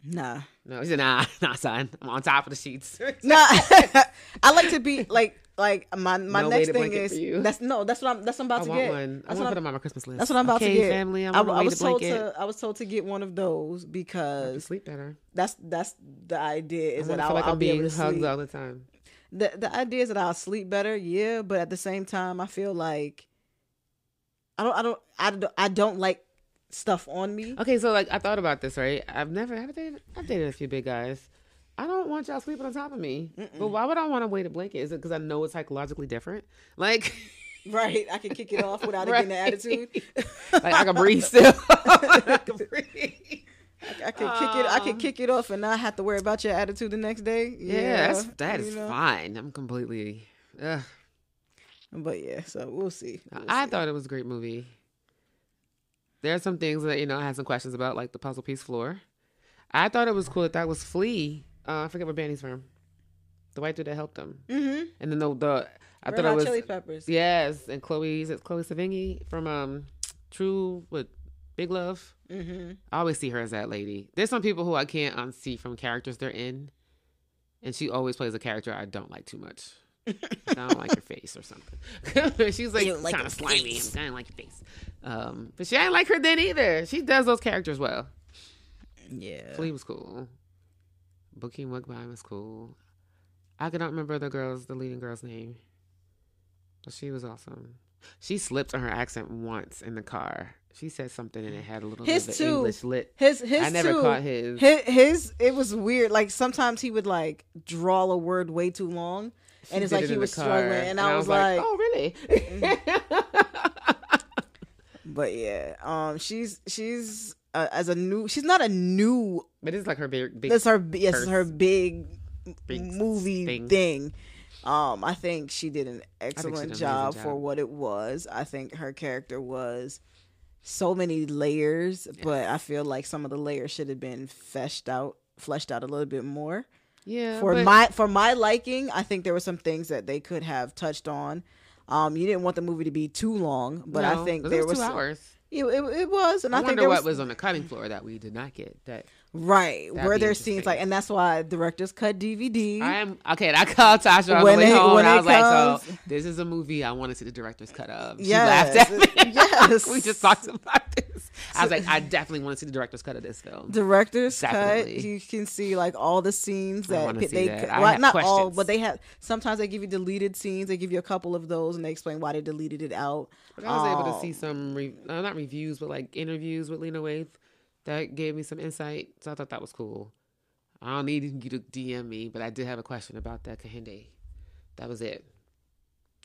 Nah. No, he said, nah, nah, son. I'm on top of the sheets. nah. I like to be like like my my no next thing is that's no that's what I'm that's what I'm about I to want get. One. I want to put them on my Christmas list. That's what I'm about okay, to get. Family, I, I, I was told to I was told to get one of those because sleep better. That's that's the idea is that I'll, like I'll I'm be being hugged all the time. The the idea is that I'll sleep better, yeah, but at the same time I feel like I don't I don't I don't I don't like stuff on me. Okay, so like I thought about this, right? I've never have dated I've dated a few big guys. I don't want y'all sleeping on top of me. Mm-mm. But why would I want to weight a blanket? Is it because I know it's psychologically different? Like Right. I can kick it off without right. getting the attitude. like I can breathe still. I can breathe. I, I can kick it. I can um, kick it off and not have to worry about your attitude the next day. Yeah, yeah that's that is know? fine. I'm completely. Ugh. But yeah, so we'll see. We'll I see. thought it was a great movie there are some things that you know I had some questions about, like the puzzle piece floor. I thought it was cool that that was Flea. Uh, I forget what band he's from. The white dude that helped him. Mm-hmm. And then the the I Red thought it was Chili Peppers. Yes, and Chloe's it's Chloe Sevigny from um True with Big Love. Mm-hmm. I always see her as that lady. There's some people who I can't unsee from characters they're in, and she always plays a character I don't like too much. I don't like your face or something. She's like, like kind of slimy. I don't like your face. Um, but she ain't like her then either. She does those characters well. Yeah. Flea was cool. Bokeem Woodbine was cool. I cannot remember the girl's, the leading girl's name, but she was awesome. She slipped on her accent once in the car. She said something and it had a little His bit of too. English lit. His his I never too. caught his. his his it was weird. Like sometimes he would like draw a word way too long, She and it's like it he was struggling, and, I was like, "Oh, really?" but yeah, um, she's she's uh, as a new, she's not a new. but it's like her big, big That's her yes, her big, big movie thing. thing. Um, I think she did an she did excellent job for what it was. I think her character was so many layers, but I feel like some of the layers should have been fleshed out, fleshed out a little bit more. Yeah. for but- my for my liking, I think there were some things that they could have touched on. Um, you didn't want the movie to be too long, but I No, think 'cause there it was was two some- hours. It, it, it was, and I, I, think wonder there what was, was on the cutting floor that we did not get. That right That'd were be there scenes like, and that's why directors cut DVD. I am okay. I called Tasha on When the way it- home, and I was like, "So this is a movie I want to see the director's cut of." She Yes, laughed at me. yes. we just talked about this. I was like, "I definitely want to see the director's cut of this film." director's cut. You can see like all the scenes that they, that. Well, not all, but they have. Sometimes they give you deleted scenes. They give you a couple of those, and they explain why they deleted it out. But I was able to Um, see some, re- uh, not reviews, but like interviews with Lena Waithe that gave me some insight. So I thought that was cool. I don't need you to DM me, but I did have a question about that Kehinde. That was it.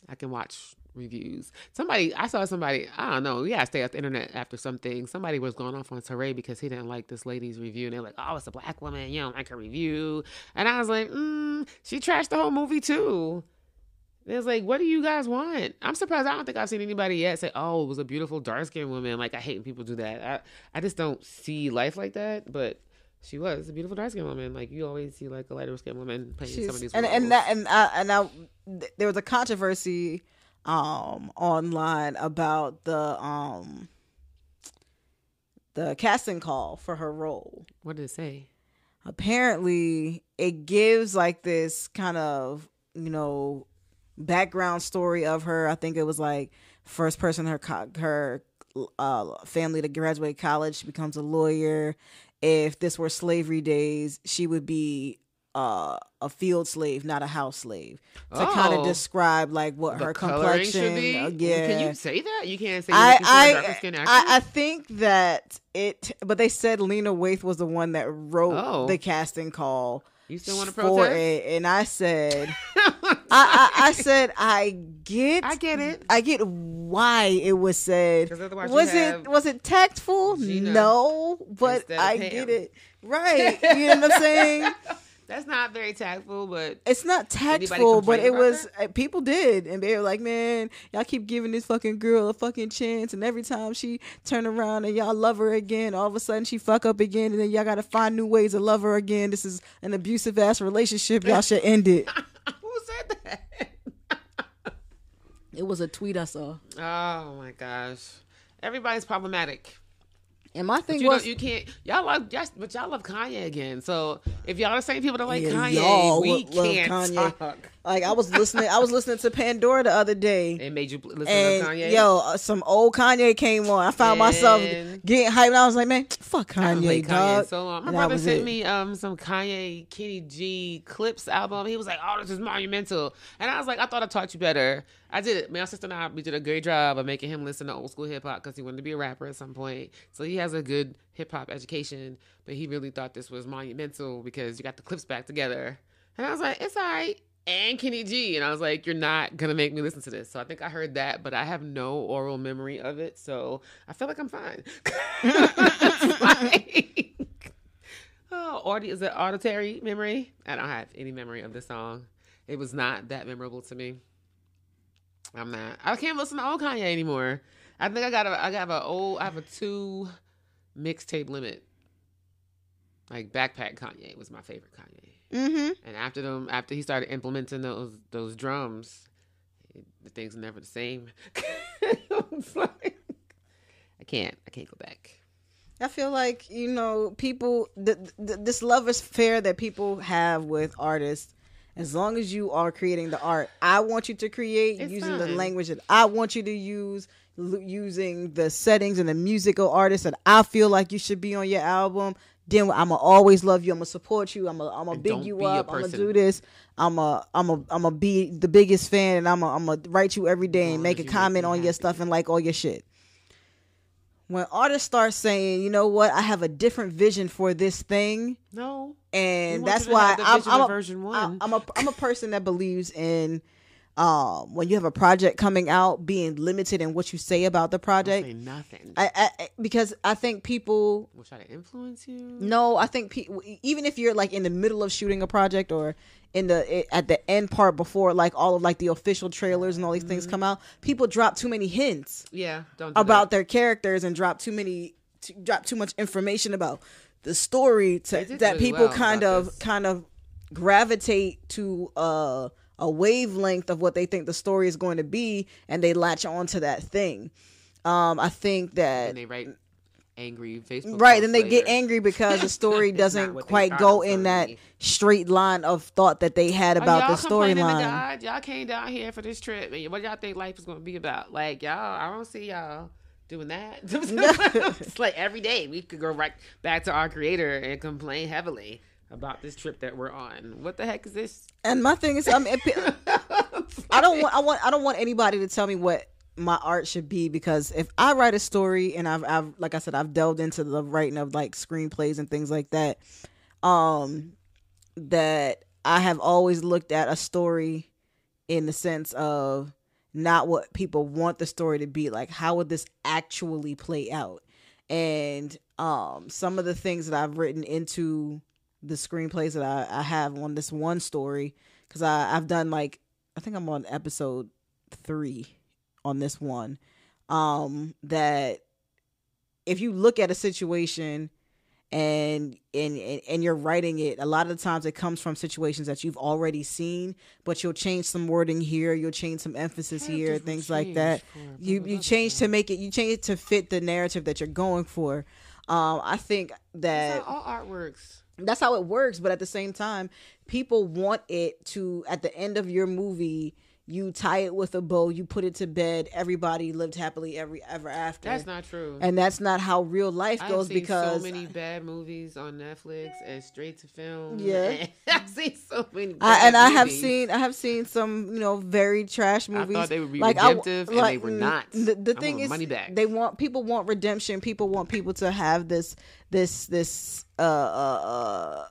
I can watch reviews. Somebody, I saw somebody, I don't know, yeah, gotta stay off the internet after something. Somebody was going off on Teray because he didn't like this lady's review. And they're like, oh, it's a black woman. You don't like her review. And I was like, mm, she trashed the whole movie too. And it's like, what do you guys want? I'm surprised. I don't think I've seen anybody yet say, "Oh, it was a beautiful dark skinned woman." Like I hate when people do that. I I just don't see life like that. But she was a beautiful dark skinned woman. Like you always see like a lighter skinned woman playing some of these and and that and I, and I, th- there was a controversy um online about the um the casting call for her role. what did it say? Apparently, it gives like this kind of you know background story of her. I think it was like first person her co- her uh, family to graduate college. She becomes a lawyer. If this were slavery days, she would be uh, a field slave, not a house slave. To kind of Oh. describe like what her complexion. should be. uh, yeah, Can you say that? You can't say I looking for a darker I, I. I think that it, but they said Lena Waithe was the one that wrote Oh. the casting call you still want to for protest? it, and I said, I, I, I said, I get, I get it. I get why it was said. Was it was it tactful? Gina no, but I Pam. get it. Right, you know what I'm saying? That's not very tactful, but It's not tactful, but it was uh, people did, and they were like, "Man, y'all keep giving this fucking girl a fucking chance, and every time she turn around and y'all love her again, all of a sudden she fuck up again, and then y'all gotta find new ways to love her again. This is an abusive ass relationship. Y'all should end it." said that? It was a tweet I saw, Oh my gosh. Everybody's problematic. and my But thing you was, you can't y'all love yes, but y'all love Kanye again. So if y'all the same people that like Yeah, Kanye, we can't Kanye. talk. Like, I was listening, I was listening to Pandora the other day. It made you listen And to Kanye. yo, uh, some old Kanye came on. I found myself getting hyped. And I was like, man, fuck Kanye, dog. so long. My And brother sent it. me um some Kanye Kenny G Clipse album. He was like, "Oh, this is monumental," and I was like, "I thought I taught you better." I did. My sister and I we did a great job of making him listen to old school hip hop because he wanted to be a rapper at some point. So he has a good hip hop education, but he really thought this was monumental because you got the Clipse back together. And I was like, "It's all right." And Kenny G, and I was like, "You're not gonna make me listen to this." So I think I heard that, but I have no oral memory of it, so I feel like I'm fine. Oh, audio is it auditory memory? I don't have any memory of this song. It was not that memorable to me. I'm not. I can't listen to old Kanye anymore. I think I got a. I got a old. I have a two mixtape limit. Like backpack Kanye was my favorite Kanye. Mm-hmm. And after them, after he started implementing those those drums, it, the things are never the same. Like, I can't. I can't go back. I feel like you know people. Th- th- this love affair that people have with artists. As long as you are creating the art, I want you to create It's using the language that I want you to use, l- using the settings and the musical artists that I feel like you should be on your album. Then I'm gonna always love you. I'm gonna support you. I'm gonna I'm gonna big you up. I'm gonna do this. I'm a I'm a I'm gonna be the biggest fan, and I'm a, I'm gonna write you every day and make a make comment me on your stuff and like all your shit. When artists start saying, you know what, I have a different vision for this thing, No. and that's why I'm, I'm a, version I- one. I'm a I'm a person that believes in um when you have a project coming out being limited in what you say about the project. nothing. I, I I- because I think people will try to influence you. no, I think pe- even if you're like in the middle of shooting a project or in the at the end part before like all of like the official trailers and all these Mm-hmm. things come out, people drop too many hints Yeah, don't do about that. their characters and drop too many t- drop too much information about the story to, that really people well kind of this. kind of gravitate to uh, a wavelength of what they think the story is going to be and they latch onto that thing. Um, I think that and they write angry Facebook. right then they get angry because the story doesn't not what they quite go in that straight line of thought that they had about the storyline Y'all came down here for this trip. And what y'all think life is going to be about? Like y'all, I don't see y'all doing that. it's like every day we could go right back to our creator and complain heavily about this trip that we're on. What the heck is this? and my thing is I'm, I don't want I want I don't want anybody to tell me what my art should be because if I write a story and I've I've like I said I've delved into the writing of like screenplays and things like that um that I have always looked at a story in the sense of not what people want the story to be like how would this actually play out and um some of the things that I've written into the screenplays that I, I have on this one story because I I've done like I think I'm on episode three on this one. Um that if you look at a situation and and and you're writing it a lot of the times it comes from situations that you've already seen but you'll change some wording here you'll change some emphasis here things like that. you you change to make it you change it to fit the narrative that you're going for. Um i think that all art works. That's how it works but at the same time people want it to at the end of your movie you tie it with a bow you put it to bed everybody lived happily every ever after That's not true. and that's not how real life I've goes seen because so many bad movies on Netflix and straight to film. Yeah. I've seen so many. I, and I have seen I have seen some you know very trash I movies. thought they would be Like, I- redemptive, and they were not. The, the thing is, money back. they want people want redemption. People want people to have this this this uh uh, uh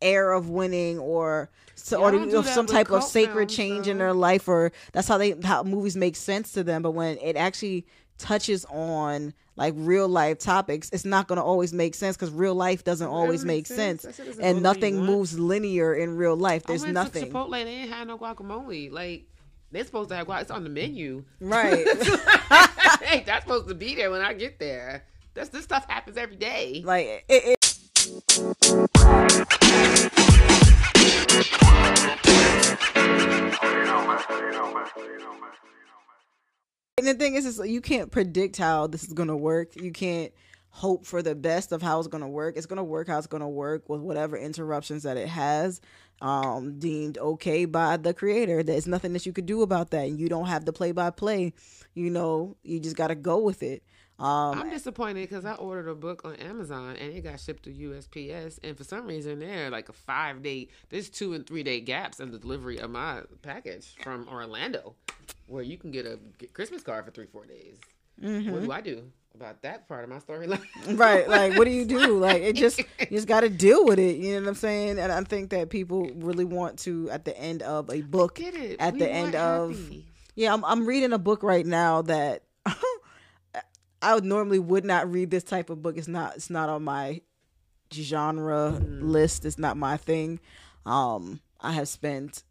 air of winning or so, Y'all or, do some type of sacred films, change in their life or that's how they how movies make sense to them. But when it actually touches on like real life topics, it's not going to always make sense because real life doesn't always make sense, sense. That shit doesn't and go where you nothing want. moves linear in real life. There's nothing. To Chipotle, they ain't have no guacamole. Like they're supposed to have guac. It's on the menu. Right. hey, that's supposed to be there when I get there. That's this stuff happens every day. like it, it and the thing is, is you can't predict how this is gonna work. You can't hope for the best of how it's gonna work. It's gonna work how it's gonna work with whatever interruptions that it has, um, deemed okay by the creator. There's nothing that you could do about that. You don't have the play by play. You know, you just gotta go with it. Um, I'm disappointed because I ordered a book on Amazon and it got shipped to USPS, and for some reason there like a five day, there's two and three day gaps in the delivery of my package from Orlando, where you can get a Christmas card for three four days. What do I do about that part of my storyline? right like what do you do? Like it just you just got to deal with it you know what i'm saying? And i think that people really want to at the end of a book at We the end of yeah I'm, I'm reading a book right now that i would normally would not read this type of book. It's not it's not on my genre list. It's not my thing. Um i have spent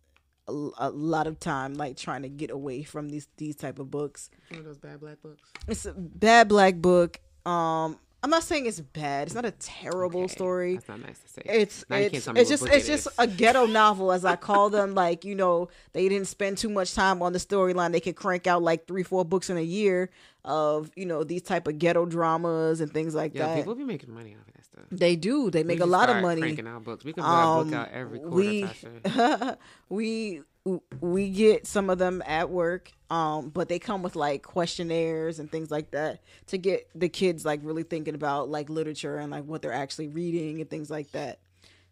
a, a lot of time like trying to get away from these these type of books. One of those bad black books. it's a bad black book. Um i'm not saying it's bad it's not a terrible Okay, story That's not nice to say. it's Now it's, can't tell me it's just it's it just a ghetto novel as I call them. Like you know, they didn't spend too much time on the storyline. They could crank out like three, four books in a year of you know these type of ghetto dramas and things like Yeah, that. people be making money off of that stuff. they do. They We make a lot of money. Cranking out books. We can put our book Um, out every quarter. we Tasha. we w- we get some of them at work, um, but they come with like questionnaires and things like that to get the kids like really thinking about like literature and like what they're actually reading and things like that.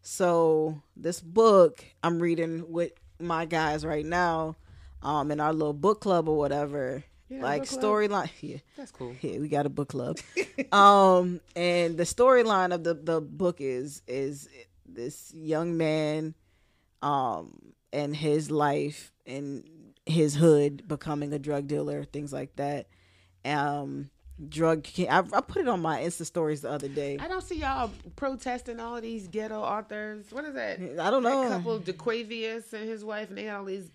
So this book I'm reading with my guys right now, um, in our little book club or whatever. Yeah, like storyline, yeah, That's cool. yeah, we got a book club. um, and the storyline of the the book is is this young man, um, and his life and his hood becoming a drug dealer, things like that. Um, drug. I, I put it on my Insta stories the other day. I don't see y'all protesting all these ghetto authors. What is that? I don't know. That couple, of DeQuavius and his wife, and they had all these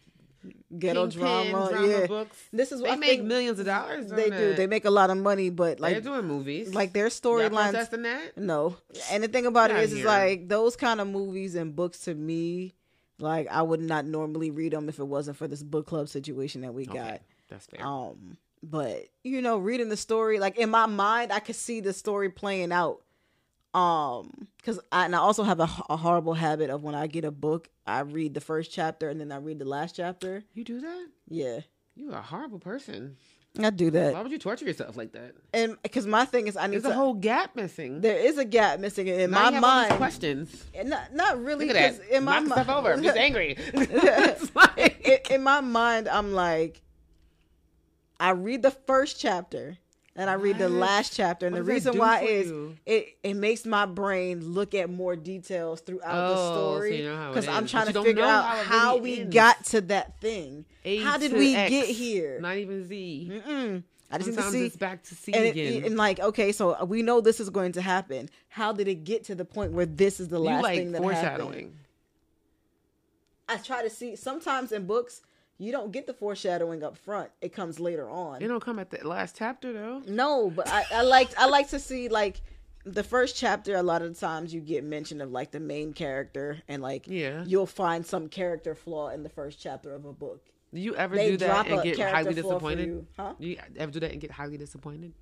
Ghetto Kingpin drama, yeah. books. This is what They I make millions of dollars. They on do. They make a lot of money, but like They're doing movies. like their storylines protesting that. No. And the thing about it Get is, out is here. like those kind of movies and books to me, like I would not normally read them if it wasn't for this book club situation that we got. That's fair. Um, but you know, reading the story, like in my mind, I could see the story playing out. Um, because I and I also have a horrible habit of when I get a book, I read the first chapter and then I read the last chapter. you do that? Yeah, You are a horrible person. I do that, Why would you torture yourself like that? and because my thing is, I need There's to. a whole gap missing. there is a gap missing in Now my you have all these mind. questions. Not not really Look at that. in my Knock mi- stuff over. I'm just angry. It's like- in, in my mind, I'm like, I read the first chapter and I read the last chapter, and What the reason why is you? it it makes my brain look at more details throughout the Oh, so story because I'm trying but to figure out how how really we ends. got to that thing. A how did we X, get here? Not even Z. Mm-mm. I just need to Sometimes see. it's back to C And, it, again. and like, okay, so we know this is going to happen. How did it get to the point where this is the last like thing that happened? foreshadowing. I try to see. Sometimes in books, you don't get the foreshadowing up front. It comes later on. It don't come at the last chapter though. No, but I, I like I like to see like the first chapter. A lot of the times you get mention of like the main character, and like Yeah. you'll find some character flaw in the first chapter of a book. Do you ever They do that and get highly disappointed? you, huh? Do you ever do that and get highly disappointed?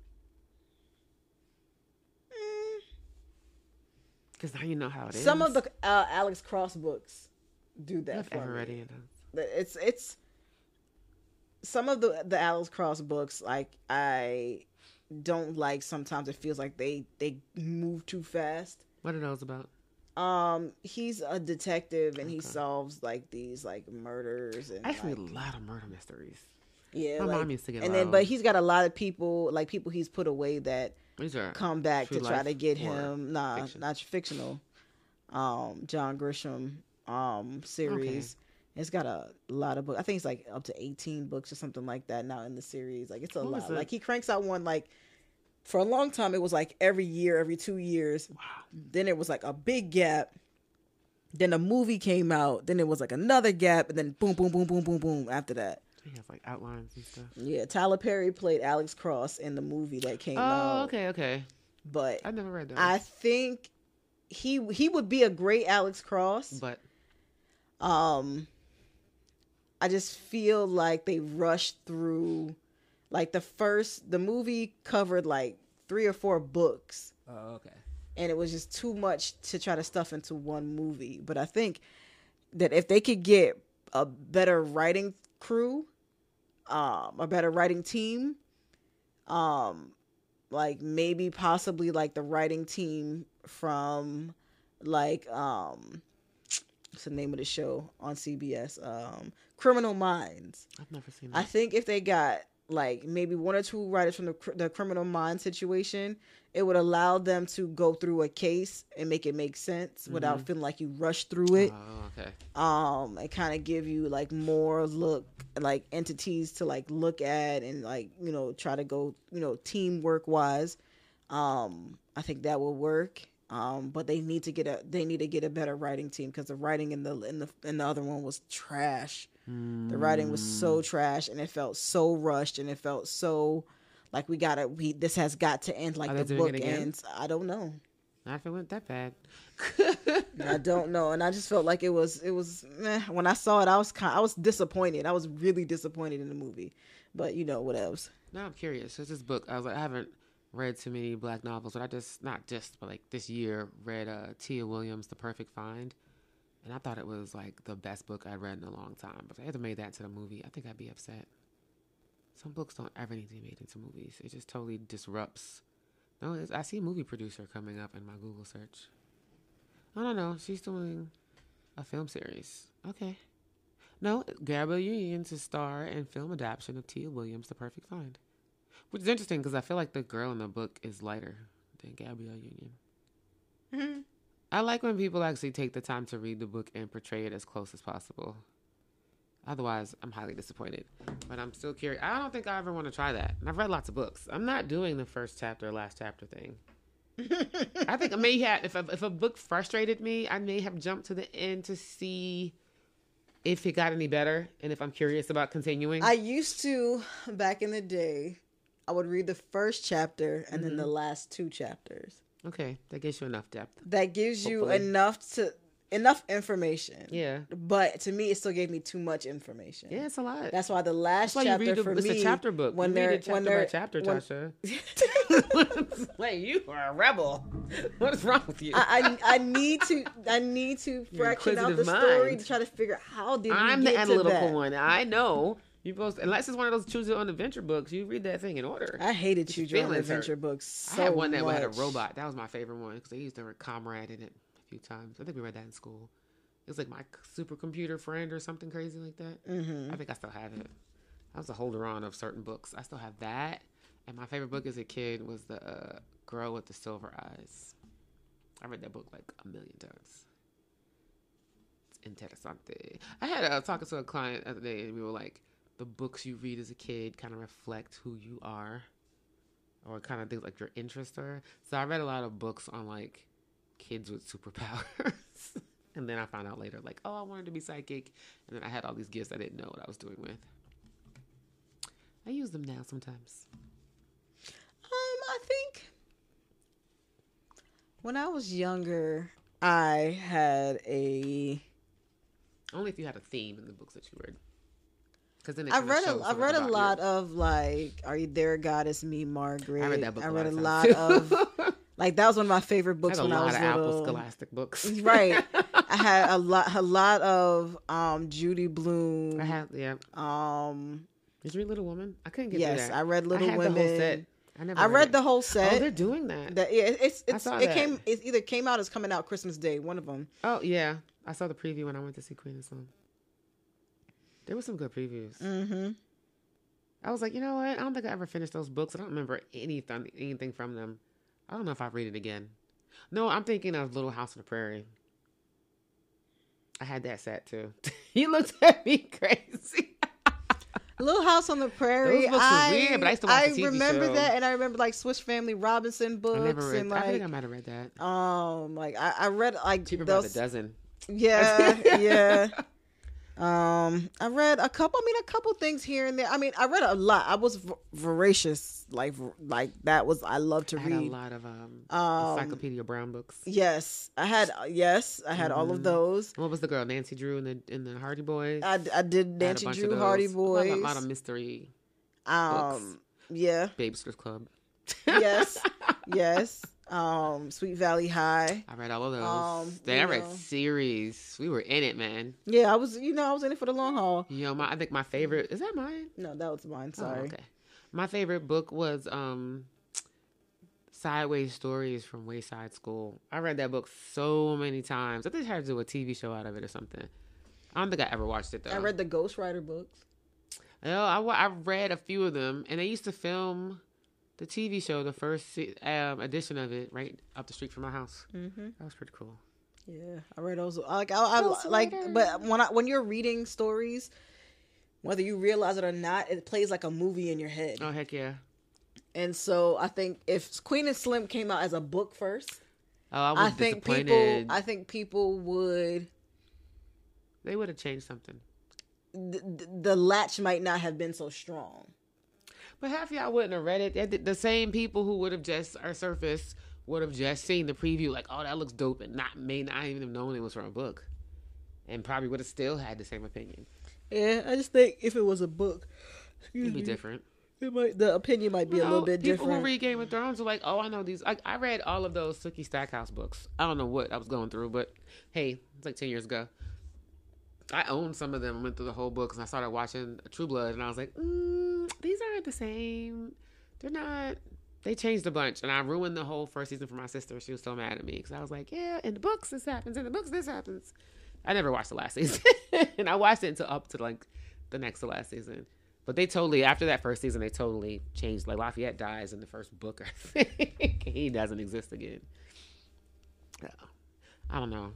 Because now you know how it is. Some of the uh, Alex Cross books do that I've for ever me. read any of those. it's it's some of the the Alex Cross books like I don't like sometimes it feels like they they move too fast. What are those about? Um he's a detective and he solves like these like murders and Actually, like, a lot of murder mysteries. yeah my like, mom used to get. and then but he's got a lot of people like people he's put away that come back to try to get him nah fiction? not fictional um John Grisham um series it's got a lot of books i think it's like up to 18 books or something like that now in the series like it's a What lot like he cranks out one like for a long time it was like every year every two years wow. then it was like a big gap then a movie came out then it was like another gap and then boom boom boom boom boom boom after that He has like outlines and stuff. yeah tyler perry played alex cross in the movie that came out Oh, okay, okay. but I never read that. I think he he would be a great Alex Cross. but Um I just feel like they rushed through like the first the movie covered like three or four books oh, okay. and it was just too much to try to stuff into one movie. But I think that if they could get a better writing crew, um, a better writing team, um, like maybe possibly like the writing team from like um what's the name of the show on CBS? Um Criminal Minds. I've never seen I think if they got like maybe one or two writers from the the criminal mind situation, it would allow them to go through a case and make it make sense without Mhm. feeling like you rush through it. Oh, okay. Um, and kind of give you like more look like entities to like look at and like you know try to go you know teamwork wise. Um, I think that will work. Um, but they need to get a they need to get a better writing team because the writing in the in the in the other one was trash. The writing was Mm. so trash and it felt so rushed and it felt so like we gotta we this has got to end like Are the book ends. I don't know. Not if it went that bad. I don't know. And I just felt like it was it was meh. when I saw it I was kind I was disappointed. I was really disappointed in the movie. But you know what else. Now I'm curious. There's this book. I was like, I haven't read too many black novels, but I just not just, but like this year read uh, Tia Williams' The Perfect Find. and I thought it was like the best book I'd read in a long time. But if they had to made that into a movie, I think I'd be upset. Some books don't ever need to be made into movies. It just totally disrupts. No, I see a movie producer coming up in my Google search. I don't know. She's doing a film series. Okay. No, Gabrielle Union to star in film adaptation of Tia Williams' The Perfect Find. Which is interesting because I feel like the girl in the book is lighter than Gabrielle Union. Mm-hmm. I like when people actually take the time to read the book and portray it as close as possible. Otherwise, I'm highly disappointed. But I'm still curious. I don't think I ever want to try that. And I've read lots of books. I'm not doing the first chapter, last chapter thing. I think I may have, if a, if a book frustrated me, I may have jumped to the end to see if it got any better and if I'm curious about continuing. I used to back in the day. I would read the first chapter and then the Mm-hmm. last two chapters. okay, that gives you enough depth. That gives you enough to enough information. Yeah. But to me, it still gave me too much information. Yeah, it's a lot. That's why the last why you chapter read the, for it's me a chapter book. when you they're read it chapter when by they're chapter, when- Tasha. Wait, you are a rebel. What is wrong with you? I, I I need to I need to fraction out the inquisitive story mind. to try to figure out how did I'm the analytical one. I know. You both, unless it's one of those choose your own adventure books, you read that thing in order. I hated Your Choose Your Own feelings hurt. Adventure books so I had one that had a robot. That was my favorite one because they used the word comrade in it a few times. I think we read that in school. It was like my supercomputer friend or something crazy like that. Mm-hmm. I think I still have it. I was a holder on of certain books. I still have that. And my favorite book as a kid was the uh, Girl with the Silver Eyes. I read that book like a million times. It's interesante. I had uh, talking to a client the other day, and we were like, the books you read as a kid kind of reflect who you are, or kind of things like your interests are. So I read a lot of books on like kids with superpowers. and then I found out later, like, oh, I wanted to be psychic. And then I had all these gifts I didn't know what I was doing with. I use them now sometimes. Um, I think when I was younger, I had a Only if you had a theme in the books that you read. Because then I read a I read a lot you. of like Are You There Goddess Me Margaret. I read that book. I a read a lot, of, like that was one of my favorite I books had a when I lot was of Apple little. Scholastic books. Right. I had a lot a lot of um Judy Blume. I had yeah. um Did you read Little Women? I couldn't get yes, I read Little I had Women. the whole set. I never. I read the whole set. Oh, they're doing that. that yeah, it's it's it that. came it either came out as coming out Christmas Day, one of them. Oh yeah, I saw the preview when I went to see Queen and Slim. There were some good previews. Mm-hmm. I was like, you know what? I don't think I ever finished those books. I don't remember anything anything from them. I don't know if I read it again. No, I'm thinking of Little House on the Prairie. I had that set too. you looked at me crazy. Little House on the Prairie. Those books were I, weird, but I used to watch the TV remember show. that, and I remember like Swiss Family Robinson I books, never read. and I think I might have read that. um, like I, I read like Cheaper by the those. dozen. Yeah, yeah. Um, I read a couple. I mean, a couple things here and there. I mean, I read a lot. I was v- voracious, like like that was. I love to read. I had a lot of um, Um, Encyclopedia Brown books. Yes, I had. Yes, I had all of Mhm. those. What was the girl? Nancy Drew and the in the Hardy Boys. I, I did I Nancy of Drew. Hardy A lot- Boys. A lot of mystery. um, yeah, Baby-Sitters Club. yes, yes. Um, Sweet Valley High. I read all of those. Um, then I read know. series. We were in it, man. Yeah, I was. You know, I was in it for the long haul. You know, my I think my favorite is that mine. No, that was mine. Oh, Sorry. okay. My favorite book was um Sideways Stories from Wayside School. I read that book so many times. I think they had to do a TV show out of it or something. I don't think I ever watched it though. I read the Ghostwriter books. Oh, I, I read a few of them, and they used to film the TV show, the first um, edition of it, right up the street from my house. Mm-hmm. That was pretty cool. Yeah, I read those. Like, I, I like, later. but when I when you're reading stories, whether you realize it or not, it plays like a movie in your head. Oh heck yeah! And so I think if Queen and Slim came out as a book first, Oh, I I think people. I think people would. they would have changed something. The, the latch might not have been so strong. But half of y'all wouldn't have read it. The same people who would have just or surfaced would have just seen the preview, like, oh, that looks dope, and not may not even have known it was from a book, and probably would have still had the same opinion. Yeah, I just think if it was a book, It'd be different. it might, the opinion might be You a little bit people different. People who read Game of Thrones are like, oh, I know these. I, I read all of those Sookie Stackhouse books. I don't know what I was going through, but hey, it's like ten years ago. I owned some of them. Went through the whole books, and I started watching True Blood, and I was like, mm, these aren't the same. They're not. They changed a bunch, and I ruined the whole first season for my sister. She was so mad at me because I was like, yeah, in the books this happens, in the books this happens. I never watched the last season, and I watched it until up to like the next to last season. But they totally after that first season, they totally changed. Like Lafayette dies in the first book. I think he doesn't exist again. I don't know.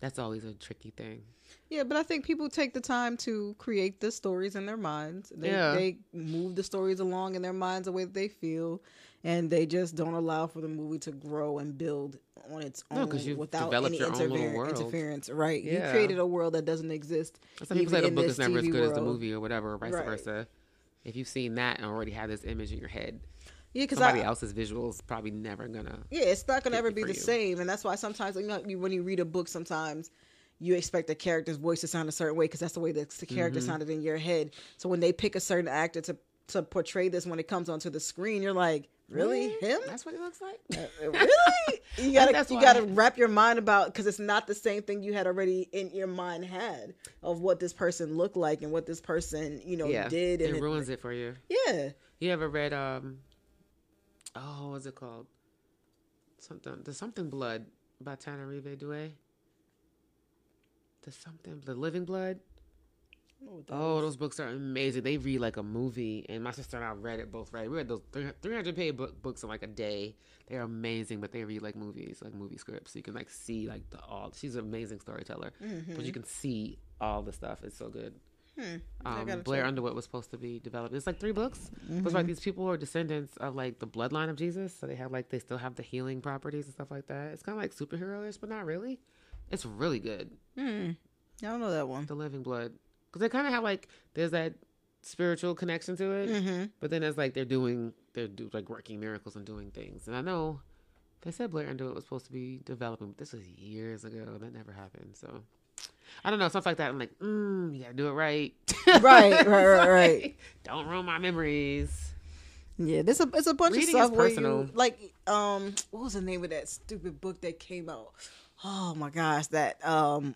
That's always a tricky thing. Yeah, but I think people take the time to create the stories in their minds. They, Yeah. they move the stories along in their minds the way that they feel, and they just don't allow for the movie to grow and build on its own No, you've without developed any your own little interfer- world. interference. Right? You Yeah. created a world that doesn't exist. Some people say the book is never as TV good as the movie or whatever, or vice Right. versa. If you've seen that and already have this image in your head, Yeah, because somebody I, else's visuals probably never gonna. Yeah, it's not gonna ever be the you. same, and that's why sometimes you know, when you read a book, sometimes you expect the character's voice to sound a certain way because that's the way that the character Mm-hmm. sounded in your head. So when they pick a certain actor to to portray this when it comes onto the screen, you're like, really him? That's what it looks like. Uh, really? You gotta you gotta wrap your mind about because it's not the same thing you had already in your mind had of what this person looked like and what this person you know yeah, did and it it- ruins it for you. yeah. You ever read um oh what's it called? Something the something blood by Tananarive Due. The something the living blood. Oh, those books are amazing. They read like a movie, and my sister and I read it both. Right, we read those three hundred page book, books in like a day. They're amazing, but they read like movies, like movie scripts. So you can like see like the all. She's an amazing storyteller, but you can see all the stuff. It's so good. Hmm. Um, Blair check. Underwood was supposed to be developed. It's like three books. But it's like these people are descendants of like the bloodline of Jesus, so they have like they still have the healing properties and stuff like that. It's kind of like superhero-ish, but not really. It's really good. Hmm. I don't know that one. The Living Blood, because they kind of have like there's that spiritual connection to it, Mm-hmm. but then it's like they're doing they're do, like working miracles and doing things. And I know they said Blair Underwood was supposed to be developing, but this was years ago. That never happened. So I don't know stuff like that. I'm like, mm, you gotta do it right. Right, right, right, right. Don't ruin my memories. Yeah, there's a it's a bunch Reading of stuff personal. you like um what was the name of that stupid book that came out? Oh my gosh, that um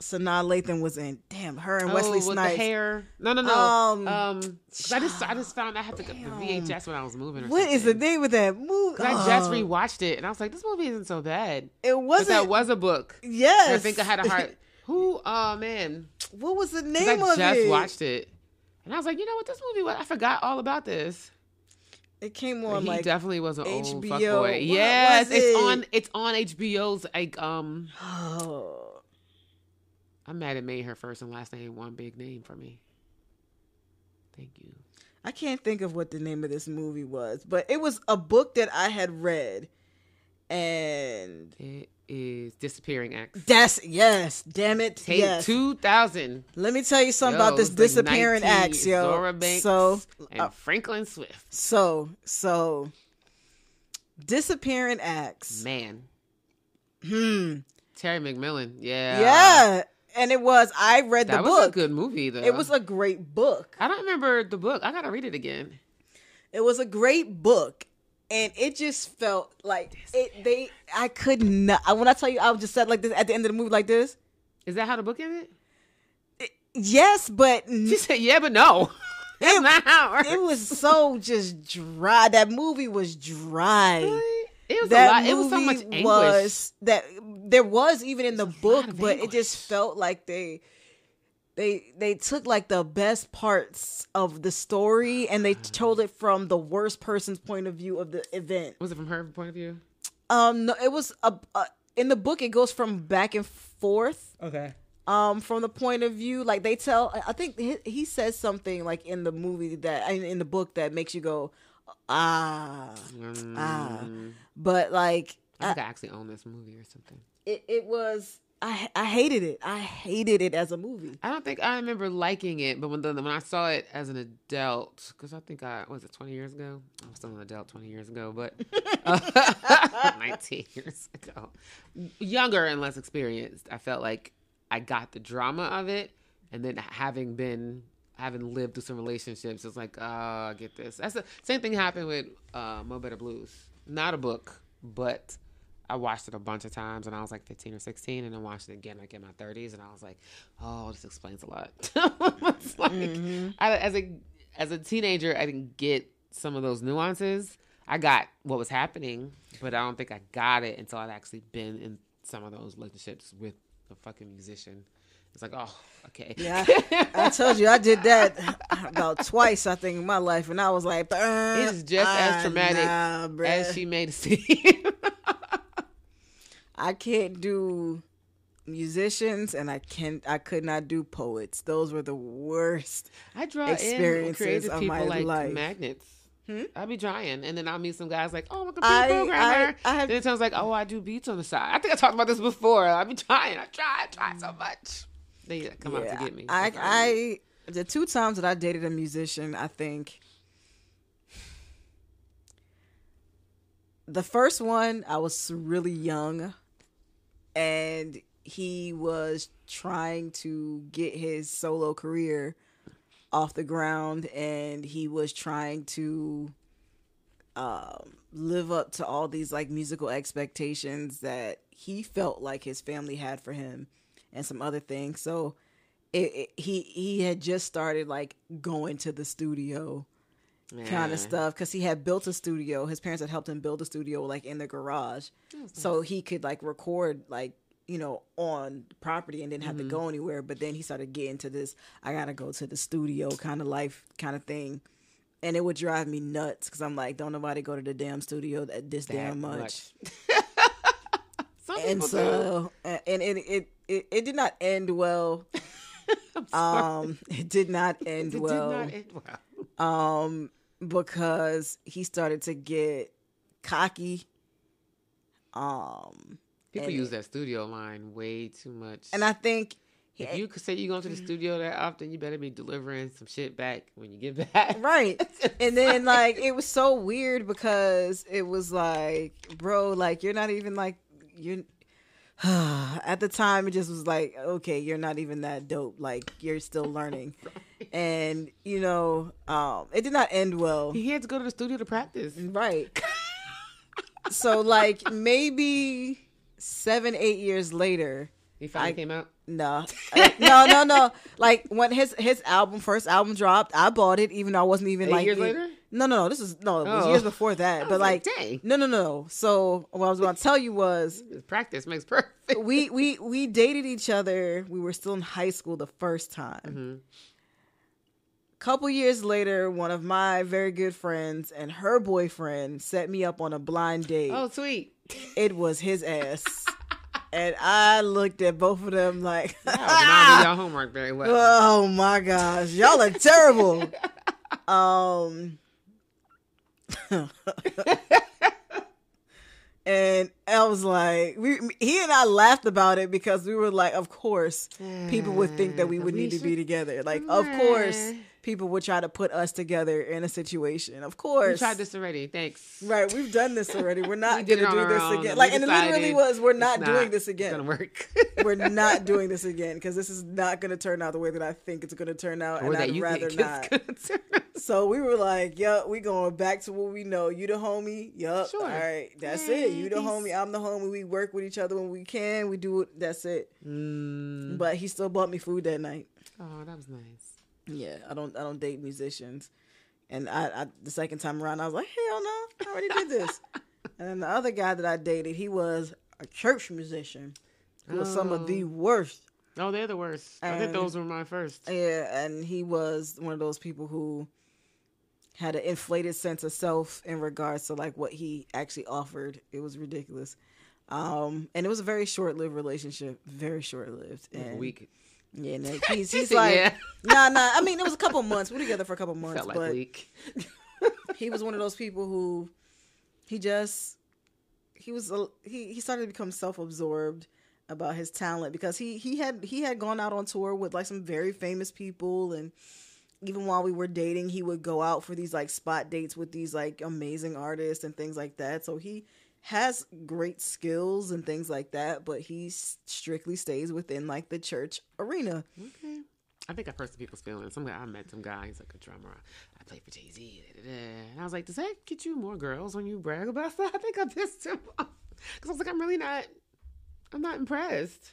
Sanaa Lathan was in. Damn, her and Wesley oh, with Snipes. the hair. No, no, no. Um, Um, I just I just found I had to get the VHS when I was moving. Or What is the name of that movie? I just Oh, rewatched it and I was like, this movie isn't so bad. It wasn't. that was a book. yes. I think I had a heart. Who? Oh man, what was the name I of it? I just watched it, and I was like, you know what, this movie. was- I forgot all about this. It came on he like definitely was an old fuckboy. Yes, it's it? on. It's on HBO's. Like, um, oh, I'm mad it made her first and last name one big name for me. Thank you. I can't think of what the name of this movie was, but it was a book that I had read, and It is disappearing acts. that's yes, damn it, Take yes. 2000. Let me tell you something Yo, about this like disappearing 19, acts, yo. Zora Banks so, and uh, Franklin Swift. so, so, disappearing acts. Man, Hmm. Terry McMillan. Yeah. Yeah, and it was. I read the That was book. a good movie, though. It was a great book. I don't remember the book. I gotta read it again. It was a great book. And it just felt like it. They, I could not. I- When I tell you, I was just said like this at the end of the movie, like this. Is that how the book ended? Yes, but She said, "Yeah, but no." That's not how it it was so just dry. That movie was dry. It was that a lot. movie It was so much anguish. was that there was even in the book, but it just felt like they they they took like the best parts of the story and they told it from the worst person's point of view of the event. Was it from her point of view? Um, no, it was a, a in the book. It goes from back and forth. Okay. Um, from the point of view, like they tell, I think he, he says something like in the movie that in, in the book that makes you go, ah, ah. Mm, But like, I think I actually own this movie or something. it, it was I I hated it. I hated it as a movie. I don't think I remember liking it, but when the, when I saw it as an adult, because I think I was it twenty years ago. I was still an adult twenty years ago, but nineteen years ago, younger and less experienced. I felt like I got the drama of it, and then having been having lived through some relationships, it's like, I get this. That's the same thing happened with uh, Mo Better Blues. Not a book, but I watched it a bunch of times, and I was like 15 or 16, and then watched it again like in my 30s, and I was like, oh, this explains a lot. it's like, Mm-hmm. I, as a as a teenager, I didn't get some of those nuances. I got what was happening, but I don't think I got it until I'd actually been in some of those relationships with a fucking musician. It's like, oh, okay. Yeah, I told you I did that about twice, I think, in my life, and I was like, It is just as "Ah, traumatic nah, as she made it seem. I can't do musicians, and I can I could not do poets. Those were the worst. I draw in Experiences creative of people my like life. magnets. Hmm? I'll be trying, and then I'll meet some guys like, "Oh, I'm a computer I- programmer." I- I have- then it sounds like, "Oh, I do beats on the side." I think I talked about this before. I'll be trying. I try, I try so much. They come out to get me. I, That's all I need. I the two times that I dated a musician, I think the first one I was really young, and he was trying to get his solo career off the ground, and he was trying to um, live up to all these like musical expectations that he felt like his family had for him and some other things. So it, it, he he had just started like going to the studio kind of stuff because he had built a studio. His parents had helped him build a studio like in the garage, so he could like record like you know on property and didn't have to go anywhere. But then he started getting to this I gotta go to the studio kind of life kind of thing. And it would drive me nuts because I'm like, don't nobody go to the damn studio that this That damn much Some and do. so and and it, it it it did not end well. um, it did not end It well. did not end well. Um, because he started to get cocky. Um, People use that studio line way too much. and I think if you could say you go to the studio that often, you better be delivering some shit back when you get back. right and then like it was so weird because it was like bro like you're not even like you're at the time it just was like okay you're not even that dope. Like you're still learning. And you know um it did not end well. He had to go to the studio to practice. right. So like maybe seven eight years later He finally I- came out. No, no, no, no. Like when his his album first album dropped, I bought it even though I wasn't even Eight like years e- later? No, no, no. This is no, it was Oh. years before that. But like, like, dang. no, no, no. So what I was going to tell you was Practice makes perfect. we we we dated each other. We were still in high school the first time. Mhm. Couple years later, one of my very good friends and her boyfriend set me up on a blind date. Oh, sweet. It was his ass. And I looked at both of them like, Y'all not do y'all homework very well. Oh my gosh, y'all are terrible. um And I was like, we, he and I laughed about it because we were like, of course, people would think that we would We need to be together. Like, of course. People would try to put us together in a situation. Of course. we tried this already. Thanks. Right, we've done this already. We're not We gonna do this own, again. Like, and it literally was, we're it's not, doing this It's again. gonna work. we're not doing this again because this is not going to turn out the way that I think it's going to turn out, Or and I'd rather not. it's gonna turn out. So we were like, "Yup, we going back to what we know. You the homie, yup. Sure. All right, that's Hey, it. You the homie, I'm the homie. We work with each other when we can. We do it. That's it. Mm. But he still bought me food that night. Oh, that was nice. Yeah, I don't, I don't date musicians. And I, I the second time around, I was like, hell no, I already did this. and then the other guy that I dated, he was a church musician. Was some of the worst Oh, they're the worst. I think those were my first. Yeah, and he was one of those people who had an inflated sense of self in regards to like what he actually offered. It was ridiculous. Um, and it was a very short-lived relationship, very short-lived. Like a And week. Yeah, Nick, he's he's like, yeah. nah, nah. I mean, it was a couple months. We were together for a couple months, Felt like but he was one of those people who he just he was a, he he started to become self-absorbed about his talent because he he had he had gone out on tour with like some very famous people and even while we were dating he would go out for these like spot dates with these like amazing artists and things like that so he has great skills and things like that but he strictly stays within like the church arena Okay. I think I hurt some people's feelings. Some guy I met some guy. He's like a drummer. I play for Jay Z. And I was like, does that get you more girls when you brag about that? I think I pissed him off because I was like, I'm really not. I'm not impressed.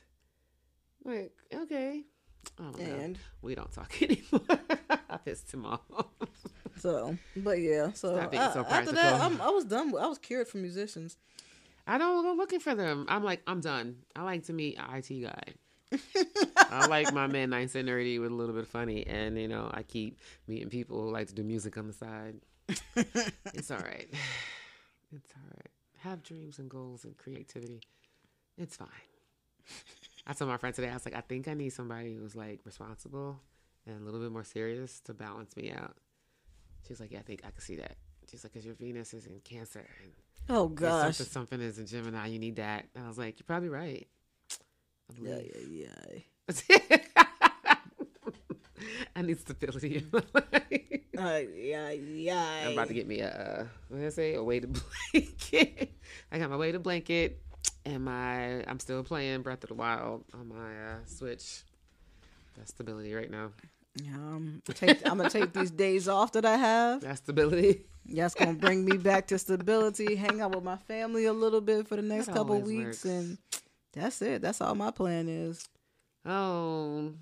Like, okay. Oh And we don't talk anymore. I pissed him off. So, but yeah. So, Stop being I- so after that. I'm, I was done. with- I was cured from musicians. I don't go looking for them. I'm like, I'm done. I like to meet an IT guy. I like my man nice and nerdy with a little bit funny, and you know, I keep meeting people who like to do music on the side. it's all right. It's all right. Have dreams and goals and creativity. It's fine. I told my friend today, I was like, I think I need somebody who's like responsible and a little bit more serious to balance me out. She's like, Yeah, I think I can see that. She's like, Because your Venus is in Cancer and Oh gosh. something, something is in Gemini, you need that. And I was like, You're probably right. Yeah, yeah, yeah. I need stability in my life. Uh, yeah, yeah. I'm about to get me a uh, what did I say? A weighted blanket. I got my weighted blanket and my I'm still playing Breath of the Wild on my uh, Switch. That's stability right now. Um, take, I'm gonna take these days off that I have. That's stability. That's gonna bring me back to stability. Hang out with my family a little bit for the next That couple weeks, works. and that's it. That's all my plan is. Oh,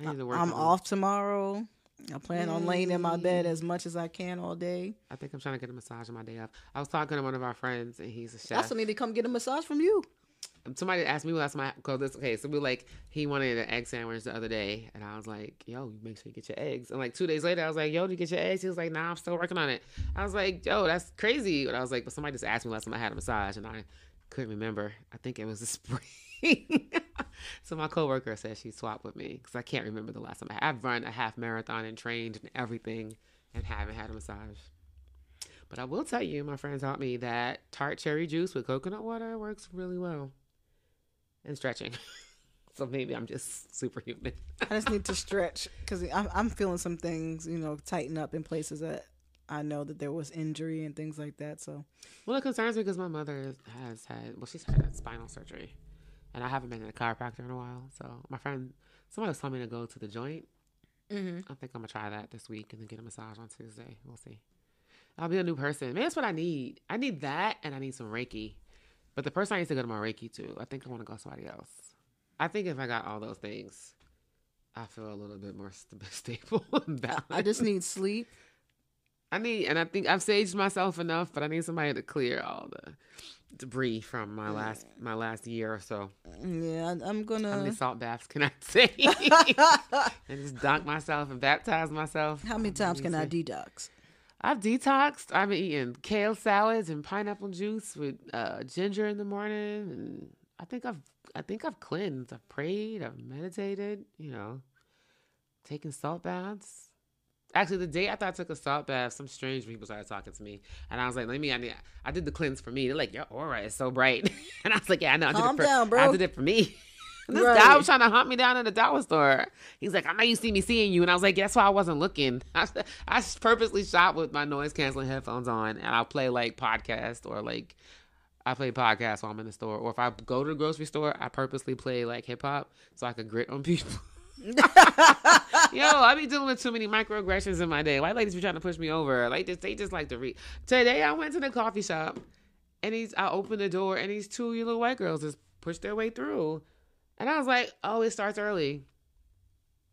I need to work. I'm on- off tomorrow. I plan on laying in my bed as much as I can all day. I think I'm trying to get a massage on my day off. I was talking to one of our friends, and he's a chef. I also need to come get a massage from you. Somebody asked me last my cause this okay. So we like he wanted an egg sandwich the other day and i was like yo you make sure you get your eggs. And like two days later i was like yo did you get your eggs? He was like nah i'm still working on it. I was like yo that's crazy. But i was like but somebody just asked me last time i had a massage and i couldn't remember. I think it was the spring. So my coworker said she swapped with me because i can't remember the last time I, i've run a half marathon and trained and everything and haven't had a massage. But I will tell you, my friend taught me that tart cherry juice with coconut water works really well. And stretching. so maybe I'm just superhuman. I just need to stretch because I'm, I'm feeling some things, you know, tighten up in places that I know that there was injury and things like that. So Well, it concerns me because my mother has had, well, she's had spinal surgery. And I haven't been in a chiropractor in a while. So my friend, somebody was telling me to go to the joint. mm-hmm. I think I'm going to try that this week and then get a massage on Tuesday. We'll see. I'll be a new person. Maybe that's what I need. I need that and I need some Reiki. But the person I need to go to my Reiki to, I think I want to go somebody else. I think if I got all those things, I feel a little bit more st- stable and balanced. I just need sleep. I need, and I think I've saged myself enough, but I need somebody to clear all the debris from my last my last year or so. Yeah, I'm How many gonna. salt baths can I take? and just dunk myself and baptize myself. How many times can I detox? I've detoxed. I've been eating kale salads and pineapple juice with uh, ginger in the morning, and I think I've I think I've cleansed. I've prayed. I've meditated. You know, taking salt baths. Actually, the day after I took a salt bath, some strange people started talking to me, and I was like, "Let me." I, need, I did the cleanse for me. They're like, "Your aura is so bright," and I was like, "Yeah, I know. I did Calm it for, down, bro. I did it for me." And this Right. guy was trying to hunt me down in the dollar store. He's like, I know you see me seeing you. And I was like, That's why I wasn't looking. I, I purposely shop with my noise canceling headphones on and I'll play like podcast or like I play podcasts while I'm in the store. Or if I go to the grocery store, I purposely play like hip hop so I could grit on people. Yo, I be dealing with too many microaggressions in my day. White ladies be trying to push me over. Like this, they just like to read. Today I went to the coffee shop and he's I opened the door and these two little white girls just pushed their way through. And I was like, oh, it starts early.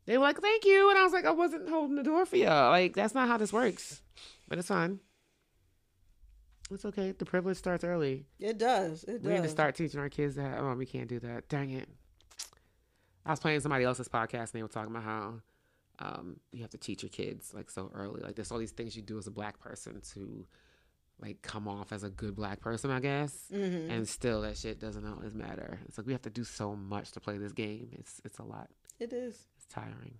They were like, thank you. And I was like, I wasn't holding the door for y'all. Like, that's not how this works. But it's fine. It's okay. The privilege starts early. It does. It We need to start teaching our kids that. Oh, we can't do that. Dang it. I was playing somebody else's podcast and they were talking about how um, you have to teach your kids like so early. Like there's all these things you do as a black person to like come off as a good black person, I guess. Mhm. And still, that shit doesn't always matter. It's like we have to do so much to play this game. It's it's a lot. It is. It's tiring.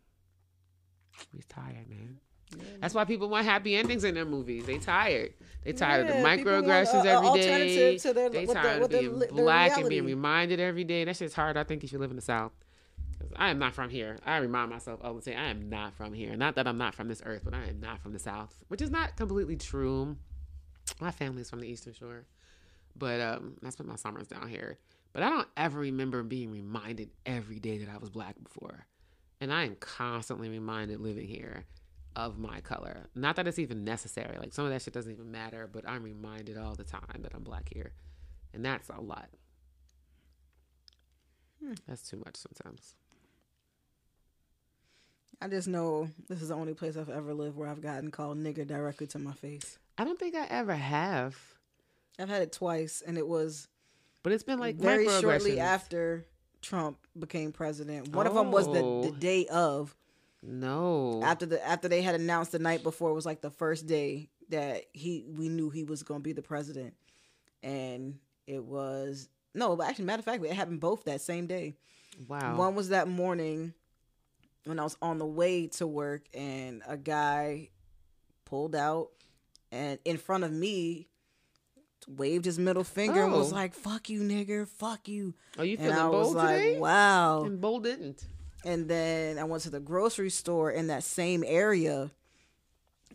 We're tired, man. Yeah. That's why people want happy endings in their movies. They tired. They tired Yeah, of want microaggressions every day. to their- they the- tired of being black and being reminded every day. That shit's hard. I think if you live in the South. I am not from here. I remind myself all the time. I am not from here. Not that I'm not from this earth, but I am not from the South, which is not completely true. My family's from the Eastern Shore, but um, I spent my summers down here. But I don't ever remember being reminded every day that I was black before. And I am constantly reminded living here of my color. Not that it's even necessary. Like some of that shit doesn't even matter, but I'm reminded all the time that I'm black here. And that's a lot. Hmm. That's too much sometimes. I just know this is the only place I've ever lived where I've gotten called nigger directly to my face. I don't think I ever have. I've had it twice, and it was But it's been like very shortly after Trump became president. One of them was the, the Oh. day of No. after the after they had announced the night before. It was like the first day that he we knew he was going to be the president, and it was no. But actually, matter of fact, it happened both that same day. wow. One was that morning when I was on the way to work, and a guy pulled out and in front of me waved his middle finger and was Oh. like, "Fuck you, nigger, fuck you." Are you feeling And I was bold like, today? "Wow." And bold didn't. And then I went to the grocery store in that same area.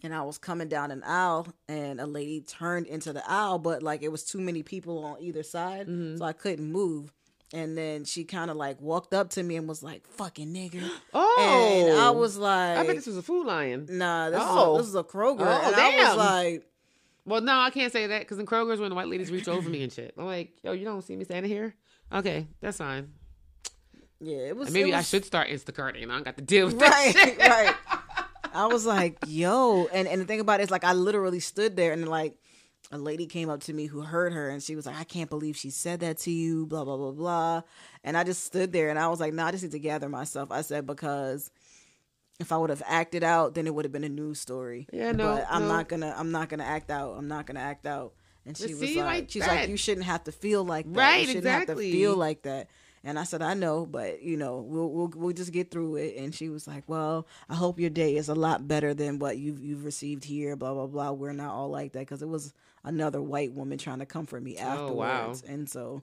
And I was coming down an aisle, and a lady turned into the aisle, but like it was too many people on either side, Mm-hmm. so I couldn't move. And then she kind of like walked up to me and was like, "Fucking nigger," Oh. and I oh. was like, I bet this was a food lion. "Nah, this Oh. is a, oh. this is a Kroger." Oh, and I was like, Well, no, I can't say that because in Kroger's when the white ladies reach over me and shit. I'm like, yo, you don't see me standing here? Okay, that's fine. "Yeah, it was." And maybe it I should start Instacarting. I don't got to deal with right, that shit. right. I was like, yo, and and the thing about it is, like, I literally stood there and like, a lady came up to me who heard her, and she was like, I can't believe she said that to you, blah blah blah blah, and I just stood there and I was like, no, I just need to gather myself. I said because if I would have acted out, then it would have been a news story. Yeah, no, but I'm no. not gonna, I'm not gonna act out. I'm not gonna act out. And she But was like, like she's like, you shouldn't have to feel like that. Right, you shouldn't exactly. have to feel like that. And I said, I know, but you know, we'll we'll we'll just get through it. And she was like, Well, I hope your day is a lot better than what you've you've received here. Blah blah blah. We're not all like that because it was another white woman trying to comfort me afterwards. Oh, wow. And so,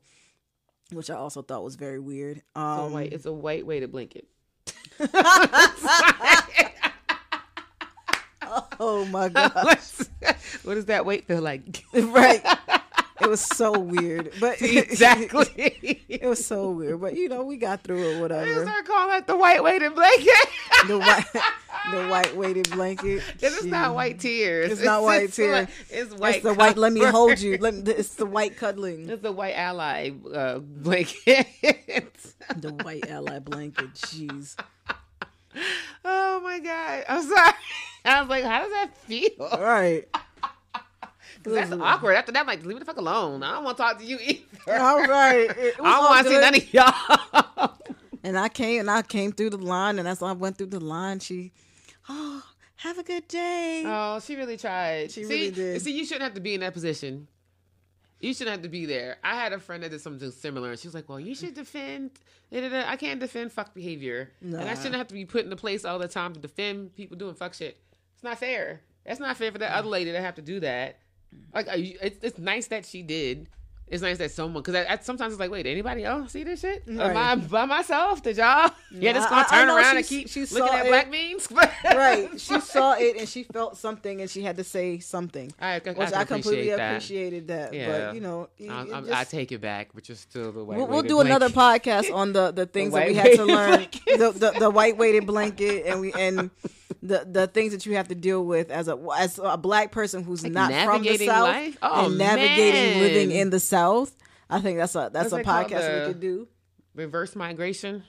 which I also thought was very weird. It's a Um, white, it's a white weighted blanket. oh my god, what does that weight feel like? right? It was so weird, but exactly. it was so weird. But you know, we got through it. Whatever. start calling that the white weighted blanket. the white the white weighted blanket. This is not white tears. It's not white tears. like- It's white. It's the white. Let me hold you. Let me, it's the white cuddling. It's the white ally uh, blanket. The white ally blanket. Jeez. oh my god! I'm sorry. I was like, how does that feel? All right. that's awkward. After that, I'm like, leave me the fuck alone. I don't want to talk to you either. All right. It I don't want to see none of y'all. And I came and I came through the line, and as I went through the line, she, oh, have a good day. Oh, she really tried. She see, really did. See, you shouldn't have to be in that position. You shouldn't have to be there. I had a friend that did something similar, and she was like, "Well, you should defend." I can't defend fuck behavior, and I shouldn't have to be put in a place all the time to defend people doing fuck shit. It's not fair. That's not fair for that other lady to have to do that. Like, it's, it's nice that she did. It's nice that someone, because I, I, sometimes it's like, wait, anybody else see this shit? Am I by myself? Did y'all? Yeah, just gonna I turn around and keep she looking saw at it. black memes? right. She saw it and she felt something, and she had to say something, I, I, which can I, completely appreciate that. appreciated that. Yeah. But you know, it- I'm, it I'm, just- I take it back, but you're still the white. We'll, we'll do another podcast on the the things that we had to learn, the, the the white weighted blanket, and we and the the things that you have to deal with as a as a black person who's Like not from the south life? Oh, and navigating living in the south. I think that's a that's What's a podcast we could do. reverse migration.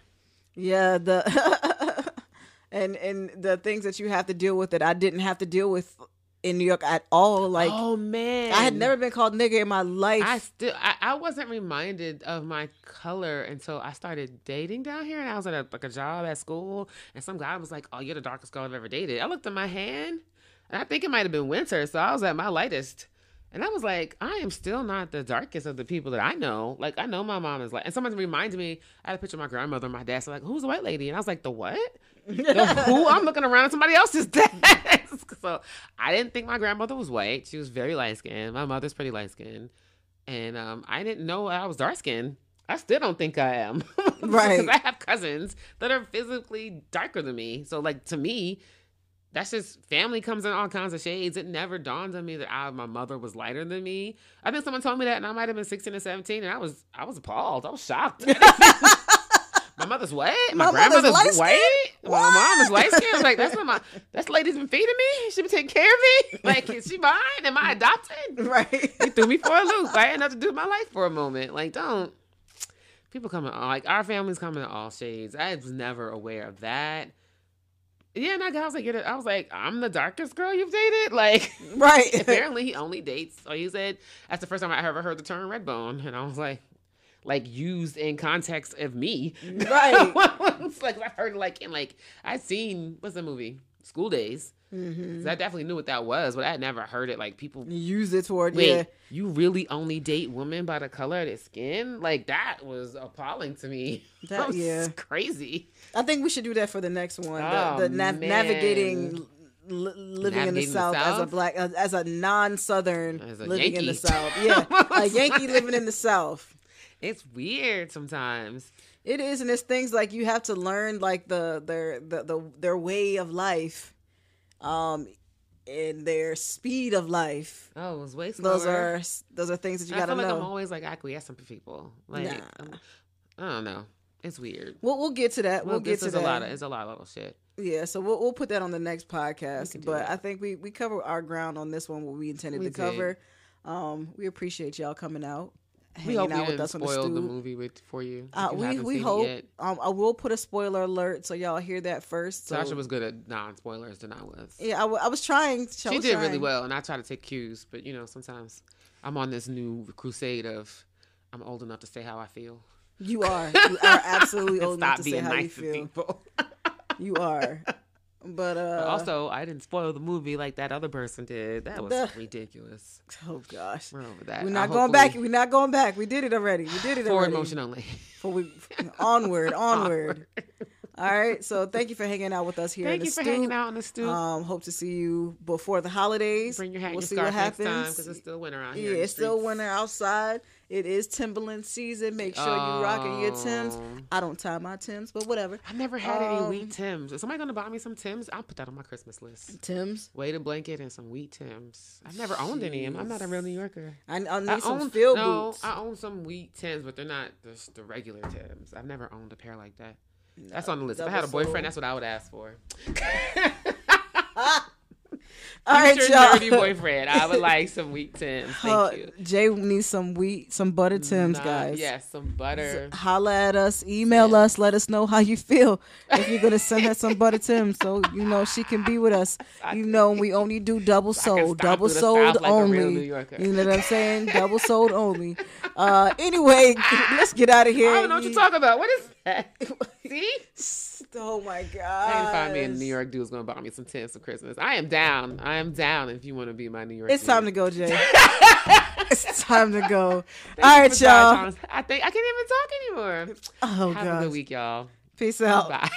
Yeah, the and and the things that you have to deal with that I didn't have to deal with in New York at all. Like oh man, I had never been called nigga in my life. I still, I, I wasn't reminded of my color until I started dating down here, and I was at a, like a job at school, and some guy was like, "Oh, you're the darkest girl I've ever dated." I looked at my hand, and I think it might have been winter, so I was at my lightest. And I was like, I am still not the darkest of the people that I know. Like, I know my mom is like, and someone reminded me, I had a picture of my grandmother and my dad. So, like, who's the white lady? And I was like, the what? Who? I'm looking around at somebody else's desk. so, I didn't think my grandmother was white. She was very light skinned. My mother's pretty light skinned. And um, I didn't know I was dark skinned. I still don't think I am. Right. Because I have cousins that are physically darker than me. So, like, to me, that's just family comes in all kinds of shades. It never dawned on me that I, my mother was lighter than me. I think someone told me that, and I might have been sixteen or seventeen, and I was I was appalled. I was shocked. my mother's white. My, My grandmother's light-skinned? white. My mom is light skinned. Like that's what my that's lady's been feeding me. She been taking care of me. Like is she mine? Am I adopted? Right. You threw me for a loop. I had nothing to do with my life for a moment. Like don't. People come in all like our family's coming in all shades. I was never aware of that. Yeah, and I was like, I was like, I'm the darkest girl you've dated. Like, Right. apparently he only dates. Or he said that's the first time I ever heard the term red bone, and I was like, like used in context of me, Right. it's like I've heard like in like I've seen what's the movie School Daze. Mhm. So I definitely knew what that was, but I had never heard it. Like people, Use it toward wait, yeah. you really only date women by the color of their skin? Like that was appalling to me. That- was yeah. crazy. I think we should do that for the next one. Oh, the the nav- navigating li- living in the Navigating the south, as a black uh, as a non-southern As a living in the south. Yeah, a Yankee living in the south. It's weird sometimes. It is, and it's things like you have to learn like the their the, the their way of life, um, and their speed of life. Oh, it was way slower. Those are those are things that you I gotta feel like know. I'm always like acquiescing to people. Like Nah. I'm- I don't know. It's weird. We'll we'll get to that. We'll, Well, get to that. a lot of it's a lot of little shit. Yeah, so we'll we'll put that on the next podcast. But that. I think we we cover our ground on this one what we intended We to did. cover. Um, we appreciate y'all coming out, hanging hope we out with us on the spoil the movie with for you. Uh, you we we hope. Um, I will put a spoiler alert so y'all hear that first. So, Sasha was good at non spoilers than I was. Yeah, I, w- I was trying. She was did really well, and I try to take cues, but you know sometimes I'm on this new crusade of I'm old enough to say how I feel. You are. You are absolutely old enough to say how you nice to feel. people. You are. But uh, also, I didn't spoil the movie like that other person did. That was The- ridiculous. oh gosh, We're over that. we're I not going back. hopefully- We're not going back. We did it already. We did it Forward already. motion only. For we onward, onward. All right. So thank you for hanging out with us here. in Thank you for stoop. hanging out on the stoop. Um, hope to see you before the holidays. Bring your hat we'll your see what next time happens. because it's still winter out here. in the it's still winter outside. It is Timberland season. Make sure you rocking your Tims. Oh. I don't tie my Tims, but whatever. I've never had any Um, wheat Tims. Is somebody gonna buy me some Tims? I'll put that on my Christmas list. Tims. Weighted blanket and some wheat Tims. I've never owned any. I'm not a real New Yorker. I, I need I some own field no, boots. I own some wheat Tims, but they're not just the regular Tims. I've never owned a pair like that. That's on the list. If I had a boyfriend, sole. that's what I would ask for. All right, Future y'all. nerdy boyfriend. I would like some wheat Tims. Thank Uh, you. Jay needs some wheat, some butter Tims, Nah, guys. Yes, some butter. Holla at us, email us, let us know how you feel. If you're gonna send her some butter Tims, so you know she can be with us. You know we only do double sold, double sold like a real New only. You know what I'm saying? double sold only. Uh, anyway, let's get out of here. I don't know what you're talking about. What is that? See? Oh my god! I can find me a New York dude who's gonna buy me some tents for Christmas. I am down. I am down. If you want to be my New York, it's dude. time to go, Jay. it's time to go. Thank All right, y'all. I think I can't even talk anymore. Oh Have a good week, y'all. Peace out. Bye.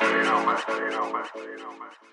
You know, man. You know, man. You know, man.